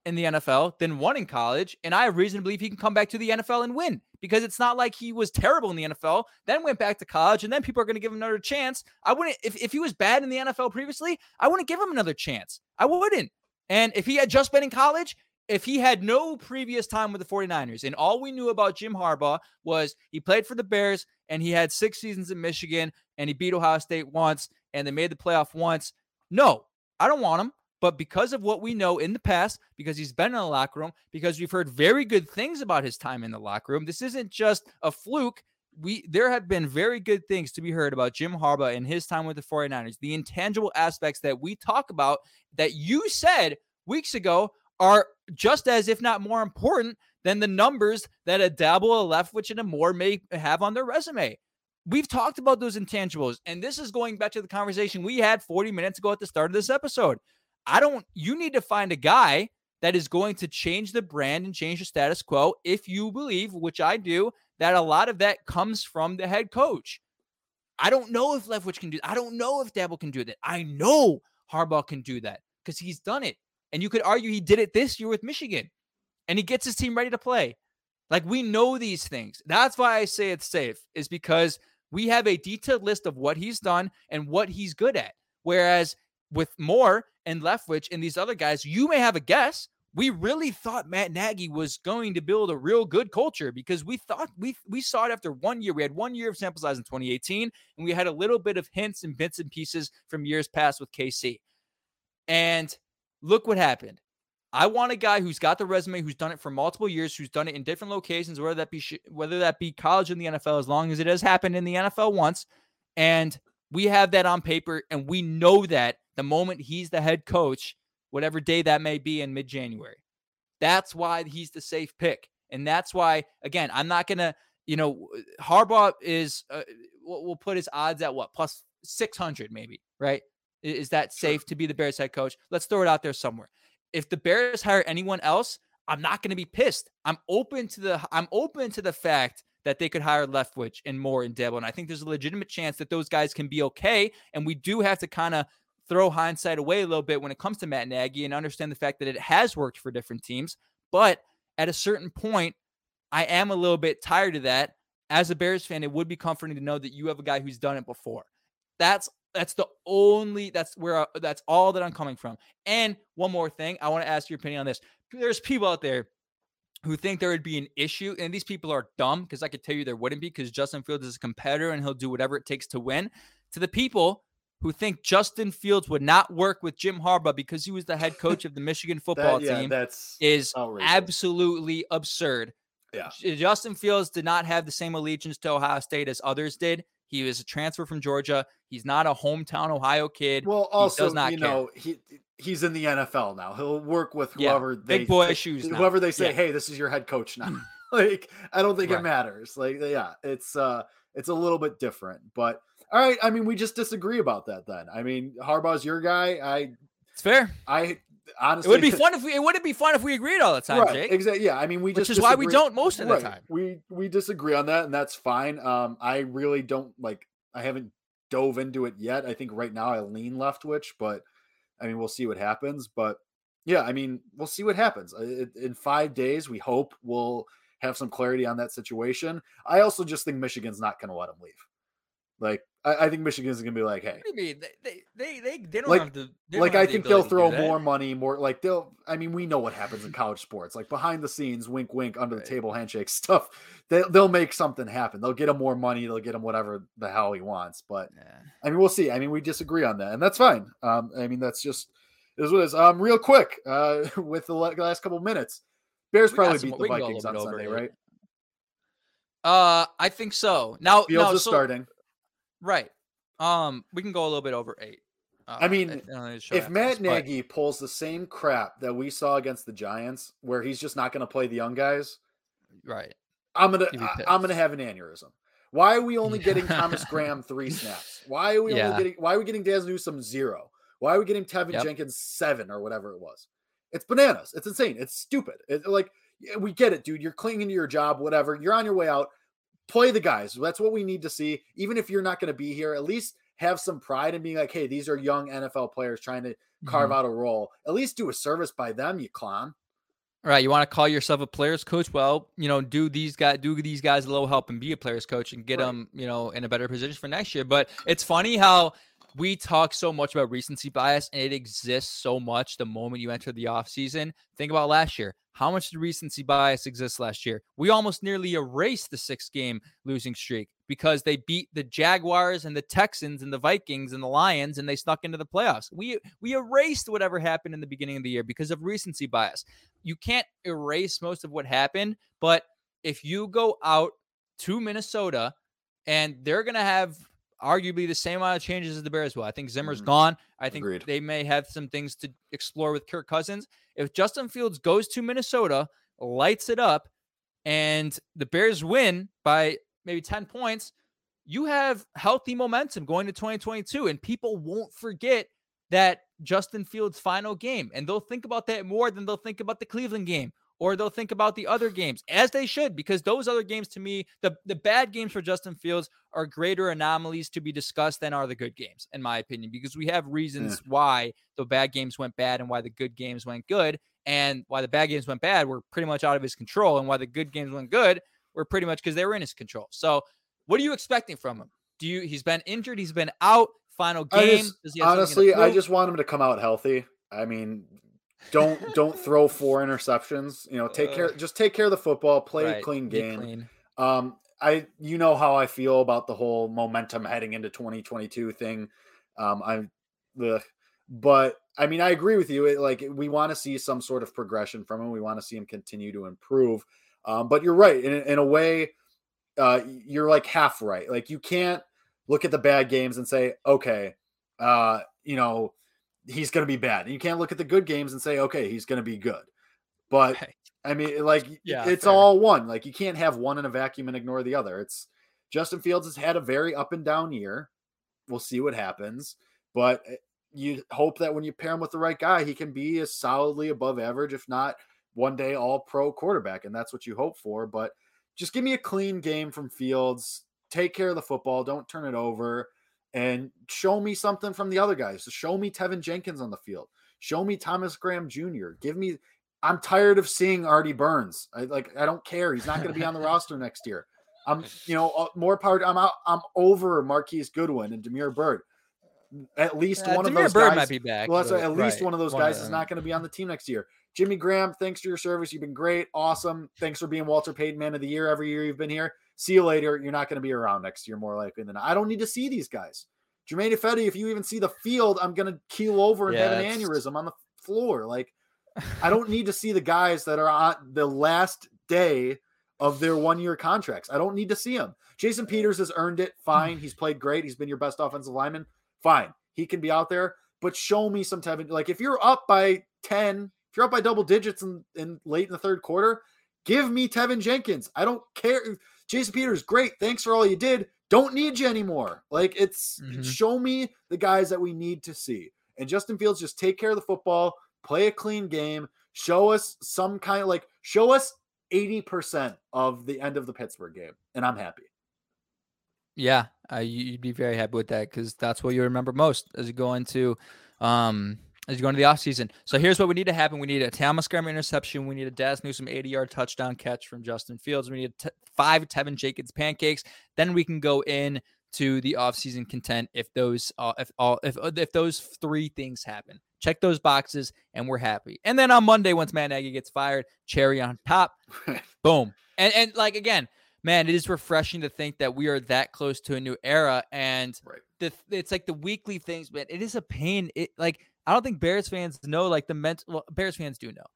[SPEAKER 8] in the NFL, then one in college, and I have reason to believe he can come back to the NFL and win because it's not like he was terrible in the NFL, then went back to college, and then people are going to give him another chance. I wouldn't if if he was bad in the NFL previously, I wouldn't give him another chance. I wouldn't. And if he had just been in college, if he had no previous time with the 49ers and all we knew about Jim Harbaugh was he played for the Bears and he had six seasons in Michigan and he beat Ohio State once and they made the playoff once. No, I don't want him. But because of what we know in the past, because he's been in the locker room, because we've heard very good things about his time in the locker room, this isn't just a fluke. We there have been very good things to be heard about Jim Harbaugh and his time with the 49ers. The intangible aspects that we talk about that you said weeks ago are just as, if not more important, than the numbers that a Daboll, a Leftwich, and a Moore may have on their resume. We've talked about those intangibles, and this is going back to the conversation we had 40 minutes ago at the start of this episode. I don't, you need to find a guy that is going to change the brand and change the status quo if you believe, which I do, that a lot of that comes from the head coach. I don't know if Leftwich can do I don't know if Daboll can do that. I know Harbaugh can do that because he's done it. And you could argue he did it this year with Michigan and he gets his team ready to play. Like we know these things. That's why I say it's safe, is because we have a detailed list of what he's done and what he's good at. Whereas with Moore and Leftwich and these other guys, you may have a guess. We really thought Matt Nagy was going to build a real good culture because we thought we we saw it after one year. We had one year of sample size in 2018, and we had a little bit of hints and bits and pieces from years past with KC. And look what happened. I want a guy who's got the resume, who's done it for multiple years, who's done it in different locations, whether that be sh- whether that be college in the NFL, as long as it has happened in the NFL once, and we have that on paper, and we know that the moment he's the head coach, whatever day that may be in mid-January, that's why he's the safe pick, and that's why again, I'm not gonna, you know, Harbaugh is uh, we'll, we'll put his odds at what plus 600 maybe, right? Is that safe to be the Bears head coach? Let's throw it out there somewhere if the Bears hire anyone else, I'm not going to be pissed. I'm open to the I'm open to the fact that they could hire Leftwich and Moore and Debo, and I think there's a legitimate chance that those guys can be okay. And we do have to kind of throw hindsight away a little bit when it comes to Matt Nagy and understand the fact that it has worked for different teams. But at a certain point, I am a little bit tired of that. As a Bears fan, it would be comforting to know that you have a guy who's done it before. That's that's the only that's where that's all that I'm coming from. And one more thing, I want to ask your opinion on this. There's people out there who think there would be an issue, and these people are dumb because I could tell you there wouldn't be because Justin Fields is a competitor and he'll do whatever it takes to win. To the people who think Justin Fields would not work with Jim Harbaugh because he was the head coach of the Michigan football
[SPEAKER 7] That- yeah,
[SPEAKER 8] team
[SPEAKER 7] that's
[SPEAKER 8] is
[SPEAKER 7] outrageous.
[SPEAKER 8] absolutely absurd.
[SPEAKER 7] Yeah.
[SPEAKER 8] Justin Fields did not have the same allegiance to Ohio State as others did. He was a transfer from Georgia. He's not a hometown Ohio kid.
[SPEAKER 7] Well,
[SPEAKER 8] He
[SPEAKER 7] also,
[SPEAKER 8] does not
[SPEAKER 7] you know, he he's in the NFL now. He'll work with
[SPEAKER 8] Yeah,
[SPEAKER 7] whoever they
[SPEAKER 8] big boy
[SPEAKER 7] say-
[SPEAKER 8] shoes now.
[SPEAKER 7] Whoever they say,
[SPEAKER 8] Yeah.
[SPEAKER 7] "Hey, this is your head coach now." like, I don't think
[SPEAKER 8] Right.
[SPEAKER 7] it matters. Like, yeah, it's uh it's a little bit different. But all right, I mean, we just disagree about that then. I mean, Harbaugh's your guy. I
[SPEAKER 8] It's fair.
[SPEAKER 7] I honestly It
[SPEAKER 8] would be fun if we. It wouldn't be fun if we agreed all the time,
[SPEAKER 7] right,
[SPEAKER 8] Jake.
[SPEAKER 7] Exactly. Yeah. I mean, we just
[SPEAKER 8] Which
[SPEAKER 7] just
[SPEAKER 8] is why we don't most of the time.
[SPEAKER 7] We we disagree on that, and that's fine. Um, I really don't like. I haven't dove into it yet. I think right now I lean Leftwich, but I mean, we'll see what happens. But yeah, I mean, we'll see what happens. Uh, In five days, we hope we'll have some clarity on that situation. I also just think Michigan's not going to let him leave. Like, I, I think Michigan's going to be like, hey,
[SPEAKER 8] What do you mean? They they they, they, don't
[SPEAKER 7] Like-
[SPEAKER 8] have they
[SPEAKER 7] like I
[SPEAKER 8] the
[SPEAKER 7] think they'll throw more money, more like they'll. I mean, we know what happens in college sports, like behind the scenes, wink, wink, under the table handshake stuff. They they'll make something happen. They'll get him more money. They'll get him whatever the hell he wants. But
[SPEAKER 8] Yeah.
[SPEAKER 7] I mean, we'll see. I mean, we disagree on that, and that's fine. Um, I mean, that's just is what it is. Um, real quick, uh, with the last couple minutes, Bears
[SPEAKER 8] We
[SPEAKER 7] probably
[SPEAKER 8] some-
[SPEAKER 7] beat the
[SPEAKER 8] we can go a
[SPEAKER 7] Vikings on Sunday, right?
[SPEAKER 8] Uh, I think so. Now,
[SPEAKER 7] Fields
[SPEAKER 8] no,
[SPEAKER 7] is
[SPEAKER 8] so-
[SPEAKER 7] starting.
[SPEAKER 8] Right. Um, we can go a little bit over eight. Uh,
[SPEAKER 7] I mean,
[SPEAKER 8] don't know the show
[SPEAKER 7] If Matt
[SPEAKER 8] this, but-
[SPEAKER 7] Nagy pulls the same crap that we saw against the Giants, where he's just not going to play the young guys,
[SPEAKER 8] right,
[SPEAKER 7] I'm gonna I- I'm gonna have an aneurysm. Why are we only getting Thomas Graham three snaps? Why are we
[SPEAKER 8] Yeah.
[SPEAKER 7] only getting why are we getting Dazz Newsome zero? Why are we getting Teven
[SPEAKER 8] Yep.
[SPEAKER 7] Jenkins seven or whatever it was? It's bananas. It's insane. It's stupid. It, like we get it, dude. You're clinging to your job, whatever. You're on your way out. Play the guys. That's what we need to see. Even if you're not going to be here, at least have some pride in being like, hey, these are young NFL players trying to carve
[SPEAKER 8] Mhm.
[SPEAKER 7] out a role. At least do a service by them, you clown.
[SPEAKER 8] Right, you want to call yourself a players coach? Well, you know, do these guys do these guys a little help and be a players coach and get
[SPEAKER 7] Right.
[SPEAKER 8] them, you know, in a better position for next year. But it's funny how we talk so much about recency bias and it exists so much the moment you enter the offseason. Think about last year. How much did recency bias exist last year? We almost nearly erased the six game losing streak because they beat the Jaguars and the Texans and the Vikings and the Lions and they snuck into the playoffs. We we erased whatever happened in the beginning of the year because of recency bias you can't erase most of what happened, but if you go out to Minnesota and they're going to have arguably the same amount of changes as the Bears will. I think Zimmer's
[SPEAKER 7] Mhm.
[SPEAKER 8] gone. I think
[SPEAKER 7] Agreed.
[SPEAKER 8] they may have some things to explore with Kirk Cousins. If Justin Fields goes to Minnesota, lights it up, and the Bears win by maybe 10 points, you have healthy momentum going to 2022 and people won't forget that Justin Fields' final game. And they'll think about that more than they'll think about the Cleveland game or they'll think about the other games, as they should, because those other games to me, the, the bad games for Justin Fields are greater anomalies to be discussed than are the good games, in my opinion, because we have reasons why the bad games went bad and why the good games went good. And why the bad games went bad were pretty much out of his control. And why the good games went good were pretty much because they were in his control. So, what are you expecting from him? Do you? He's been injured. He's been out. Final
[SPEAKER 7] I
[SPEAKER 8] game.
[SPEAKER 7] just-
[SPEAKER 8] Does he have
[SPEAKER 7] honestly, I just want him to come out healthy. I mean, don't don't throw four interceptions. You know, take care. Just take care of the football. Play a clean game.
[SPEAKER 8] clean.
[SPEAKER 7] Um, I you know how I feel about the whole momentum heading into 2022 thing. Um, I'm the, but I mean, I agree with you. It, like we want to see some sort of progression from him. We want to see him continue to improve. Um, but you're right in, in a way. Uh, you're like half right. Like you can't look at the bad games and say, okay, uh, you know, he's going to be bad. And you can't look at the good games and say, okay, he's going to be good. But
[SPEAKER 8] Right.
[SPEAKER 7] I mean, like
[SPEAKER 8] Yeah,
[SPEAKER 7] it's
[SPEAKER 8] fair.
[SPEAKER 7] all one. Like you can't have one in a vacuum and ignore the other. It's Justin Fields has had a very up and down year. We'll see what happens, but eh, you hope that when you pair him with the right guy, he can be a solidly above average, if not one day all pro quarterback, and that's what you hope for. But just give me a clean game from Fields. Take care of the football. Don't turn it over, and show me something from the other guys. So show me Teven Jenkins on the field. Show me Thomas Graham Jr. Give me. I'm tired of seeing Artie Burns. I like. I don't care. He's not going to be on the roster next year. I'm, you know, uh, more part. I'm out. I'm over Marquise Goodwin and Damiere Byrd. At least
[SPEAKER 8] Uh,
[SPEAKER 7] one of those
[SPEAKER 8] Byrd
[SPEAKER 7] guys
[SPEAKER 8] might be back,
[SPEAKER 7] Well,
[SPEAKER 8] but-
[SPEAKER 7] at least
[SPEAKER 8] right,
[SPEAKER 7] one of those
[SPEAKER 8] of
[SPEAKER 7] guys is not going to be on the team next year. Jimmy Graham, thanks for your service. You've been great, awesome. Thanks for being Walter Payton Man of the Year every year you've been here. See you later. You're not going to be around next year, more likely than not. I don't need to see these guys. Germain Ifedi, if you even see the field, I'm going to keel over and have an aneurysm on the floor. Like, I don't need to see the guys that are on the last day of their one year contracts. I don't need to see them. Jason Peters has earned it. Hmm. Fine. He's played great. He's been your best offensive lineman. Fine. He can be out there, but show me some Teven. Like, if you're up by 10, if you're up by double digits in, in late in the third quarter, give me Teven Jenkins. I don't care. Jason Peters, great. Thanks for all you did. Don't need you anymore. Like, it's
[SPEAKER 8] Mhm.
[SPEAKER 7] show me the guys that we need to see. And Justin Fields, just take care of the football, play a clean game, show us some kind of like, show us 80% of the end of the Pittsburgh game, and I'm happy.
[SPEAKER 8] Yeah, uh, you- you'd be very happy with that because that's what you remember most as you go into, um, as you go into the offseason. So here's what we need to happen: we need a Graham interception, we need a Dazz Newsome 80-yard touchdown catch from Justin Fields, we need t- five Teven Jenkins pancakes. Then we can go in to the offseason content if those, uh, if all, if uh, if those three things happen. Check those boxes, and we're happy. And then on Monday, once Matt Nagy gets fired, cherry on top, boom. And and like again, man, it is refreshing to think that we are that close to a new era. And
[SPEAKER 7] Right.
[SPEAKER 8] the it's like the weekly things, man. It is a pain. It like I don't think Bears fans know like the mental. Well, Bears fans do know.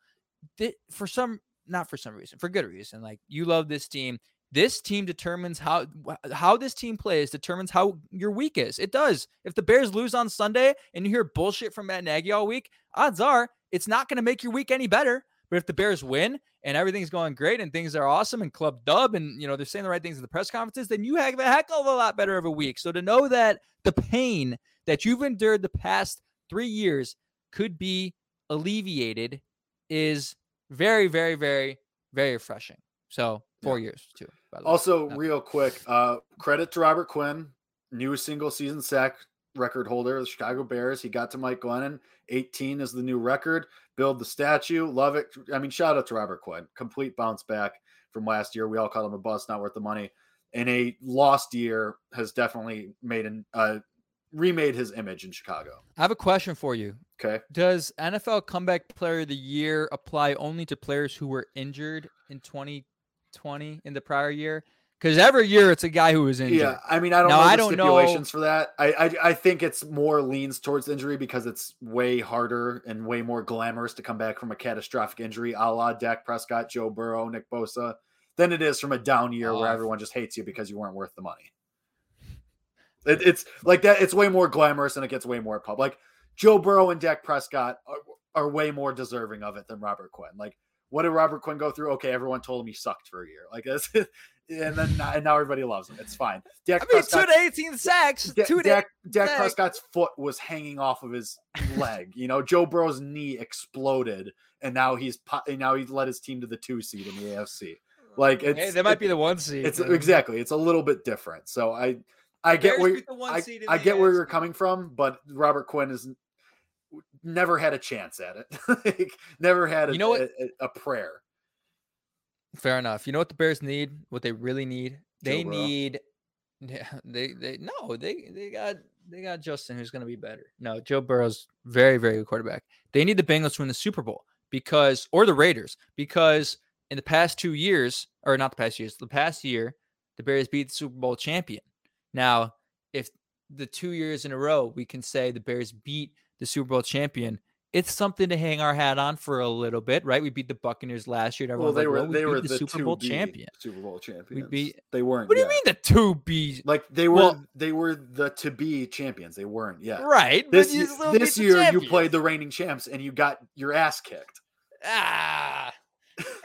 [SPEAKER 8] Th- for some, not for some reason, for good reason. Like you love this team. This team determines how how this team plays determines how your week is. It does. If the Bears lose on Sunday and you hear bullshit from Matt Nagy all week, odds are it's not going to make your week any better. But if the Bears win and everything's going great and things are awesome and club dub and you know they're saying the right things in the press conferences, then you have a heck of a lot better of a week. So to know that the pain that you've endured the past three years could be alleviated is very, very, very, very refreshing. So four yeah. years too.
[SPEAKER 7] Also, real quick, uh, credit to Robert Quinn, new single season sack record holder of the Chicago Bears. He got to Mike Glennon. 18 is the new record. Build the statue. Love it. I mean, shout out to Robert Quinn. Complete bounce back from last year. We all called him a bust, not worth the money. In a lost year, has definitely made an uh, remade his image in Chicago.
[SPEAKER 8] I have a question for you.
[SPEAKER 7] Okay.
[SPEAKER 8] Does NFL Comeback Player of the Year apply only to players who were injured in 2020 in the prior year? Because every year it's a guy who was injured. Yeah,
[SPEAKER 7] I mean, I don't now, know I don't stipulations know. for that. I, I I think it's more leans towards injury because it's way harder and way more glamorous to come back from a catastrophic injury, a la Dak Prescott, Joe Burrow, Nick Bosa, than it is from a down year oh. where ah. everyone just hates you because you weren't worth the money. It, it's like that. It's way more glamorous and it gets way more pub. Like Joe Burrow and Dak Prescott are, are way more deserving of it than Robert Quinn. Like, what did Robert Quinn go through? Okay, everyone told him he sucked for a year. Like this, and then and now everybody loves him. It's fine.
[SPEAKER 8] Dak I mean, two to eighteen sacks. Two
[SPEAKER 7] Dak, Dak Prescott's foot was hanging off of his leg. You know, Joe Burrow's knee exploded, and now he's now he's led his team to the two seed in the AFC. Like it's
[SPEAKER 8] hey, that might it, be the one seed.
[SPEAKER 7] It's exactly. It's a little bit different. So I I get where I, I get where you're coming from, but Robert Quinn has never had a chance at it. like, never had a, you know what? A, a, prayer.
[SPEAKER 8] Fair enough. You know what the Bears need? What they really need? They need. Yeah, they they no they they got they got Justin who's going to be better. No, Joe Burrow's very very good quarterback. They need the Bengals to win the Super Bowl because or the Raiders because in the past two years or not the past years the past year the Bears beat the Super Bowl champion. Now, if the two years in a row we can say the Bears beat the Super Bowl champion, it's something to hang our hat on for a little bit, right? We beat the Buccaneers last year.
[SPEAKER 7] Well, they
[SPEAKER 8] like,
[SPEAKER 7] were
[SPEAKER 8] well, we
[SPEAKER 7] they were
[SPEAKER 8] the,
[SPEAKER 7] the
[SPEAKER 8] Super Bowl champion.
[SPEAKER 7] Super Bowl champions.
[SPEAKER 8] We beat.
[SPEAKER 7] They weren't.
[SPEAKER 8] What do
[SPEAKER 7] yet.
[SPEAKER 8] you mean the two B?
[SPEAKER 7] Like they were. Well, they were the to be champions. They weren't yet.
[SPEAKER 8] Right.
[SPEAKER 7] This this year you played the reigning champs and you got your ass kicked.
[SPEAKER 8] Ah.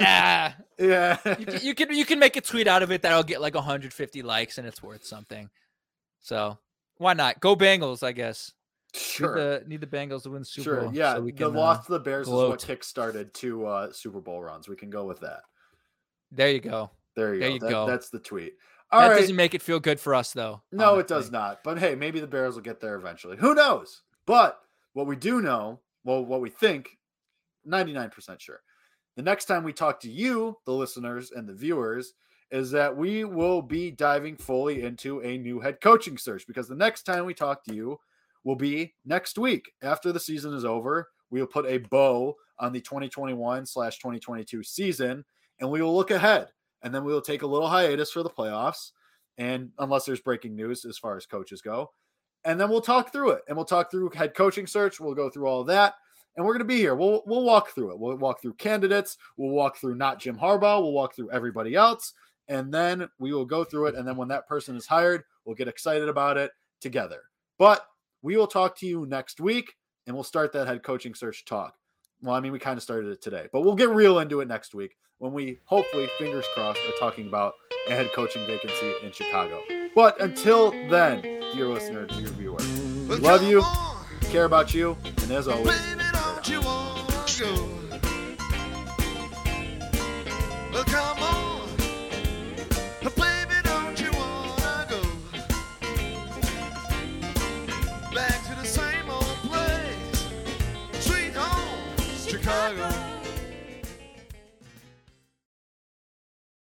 [SPEAKER 8] Ah,
[SPEAKER 7] yeah.
[SPEAKER 8] You, you, can you can make a tweet out of it that'll get like 150 likes and it's worth something. So why not go Bengals? I guess.
[SPEAKER 7] Sure.
[SPEAKER 8] Need the, need the Bengals to win Super sure.
[SPEAKER 7] Bowl. Yeah.
[SPEAKER 8] So
[SPEAKER 7] the can, loss uh, to the Bears gloat. is what kickstarted two uh, Super Bowl runs. We can go with that.
[SPEAKER 8] There you go.
[SPEAKER 7] There you
[SPEAKER 8] there
[SPEAKER 7] go.
[SPEAKER 8] You
[SPEAKER 7] that,
[SPEAKER 8] go.
[SPEAKER 7] That's the tweet.
[SPEAKER 8] All that right. doesn't make it feel good for us, though.
[SPEAKER 7] No, honestly. it does not. But hey, maybe the Bears will get there eventually. Who knows? But what we do know, well, what we think, 99% sure. The next time we talk to you, the listeners and the viewers, is that we will be diving fully into a new head coaching search because the next time we talk to you will be next week after the season is over. We will put a bow on the 2021 slash 2022 season and we will look ahead and then we will take a little hiatus for the playoffs. And unless there's breaking news as far as coaches go, and then we'll talk through it and we'll talk through head coaching search. We'll go through all that and we're going to be here. We'll we'll walk through it. We'll walk through candidates. We'll walk through not Jim Harbaugh. We'll walk through everybody else, and then we will go through it. And then when that person is hired, we'll get excited about it together. But we will talk to you next week, and we'll start that head coaching search talk. Well, I mean, we kind of started it today, but we'll get real into it next week when we hopefully, fingers crossed, are talking about a head coaching vacancy in Chicago. But until then, dear listener, dear viewer, we love you, care about you, and as always, come on.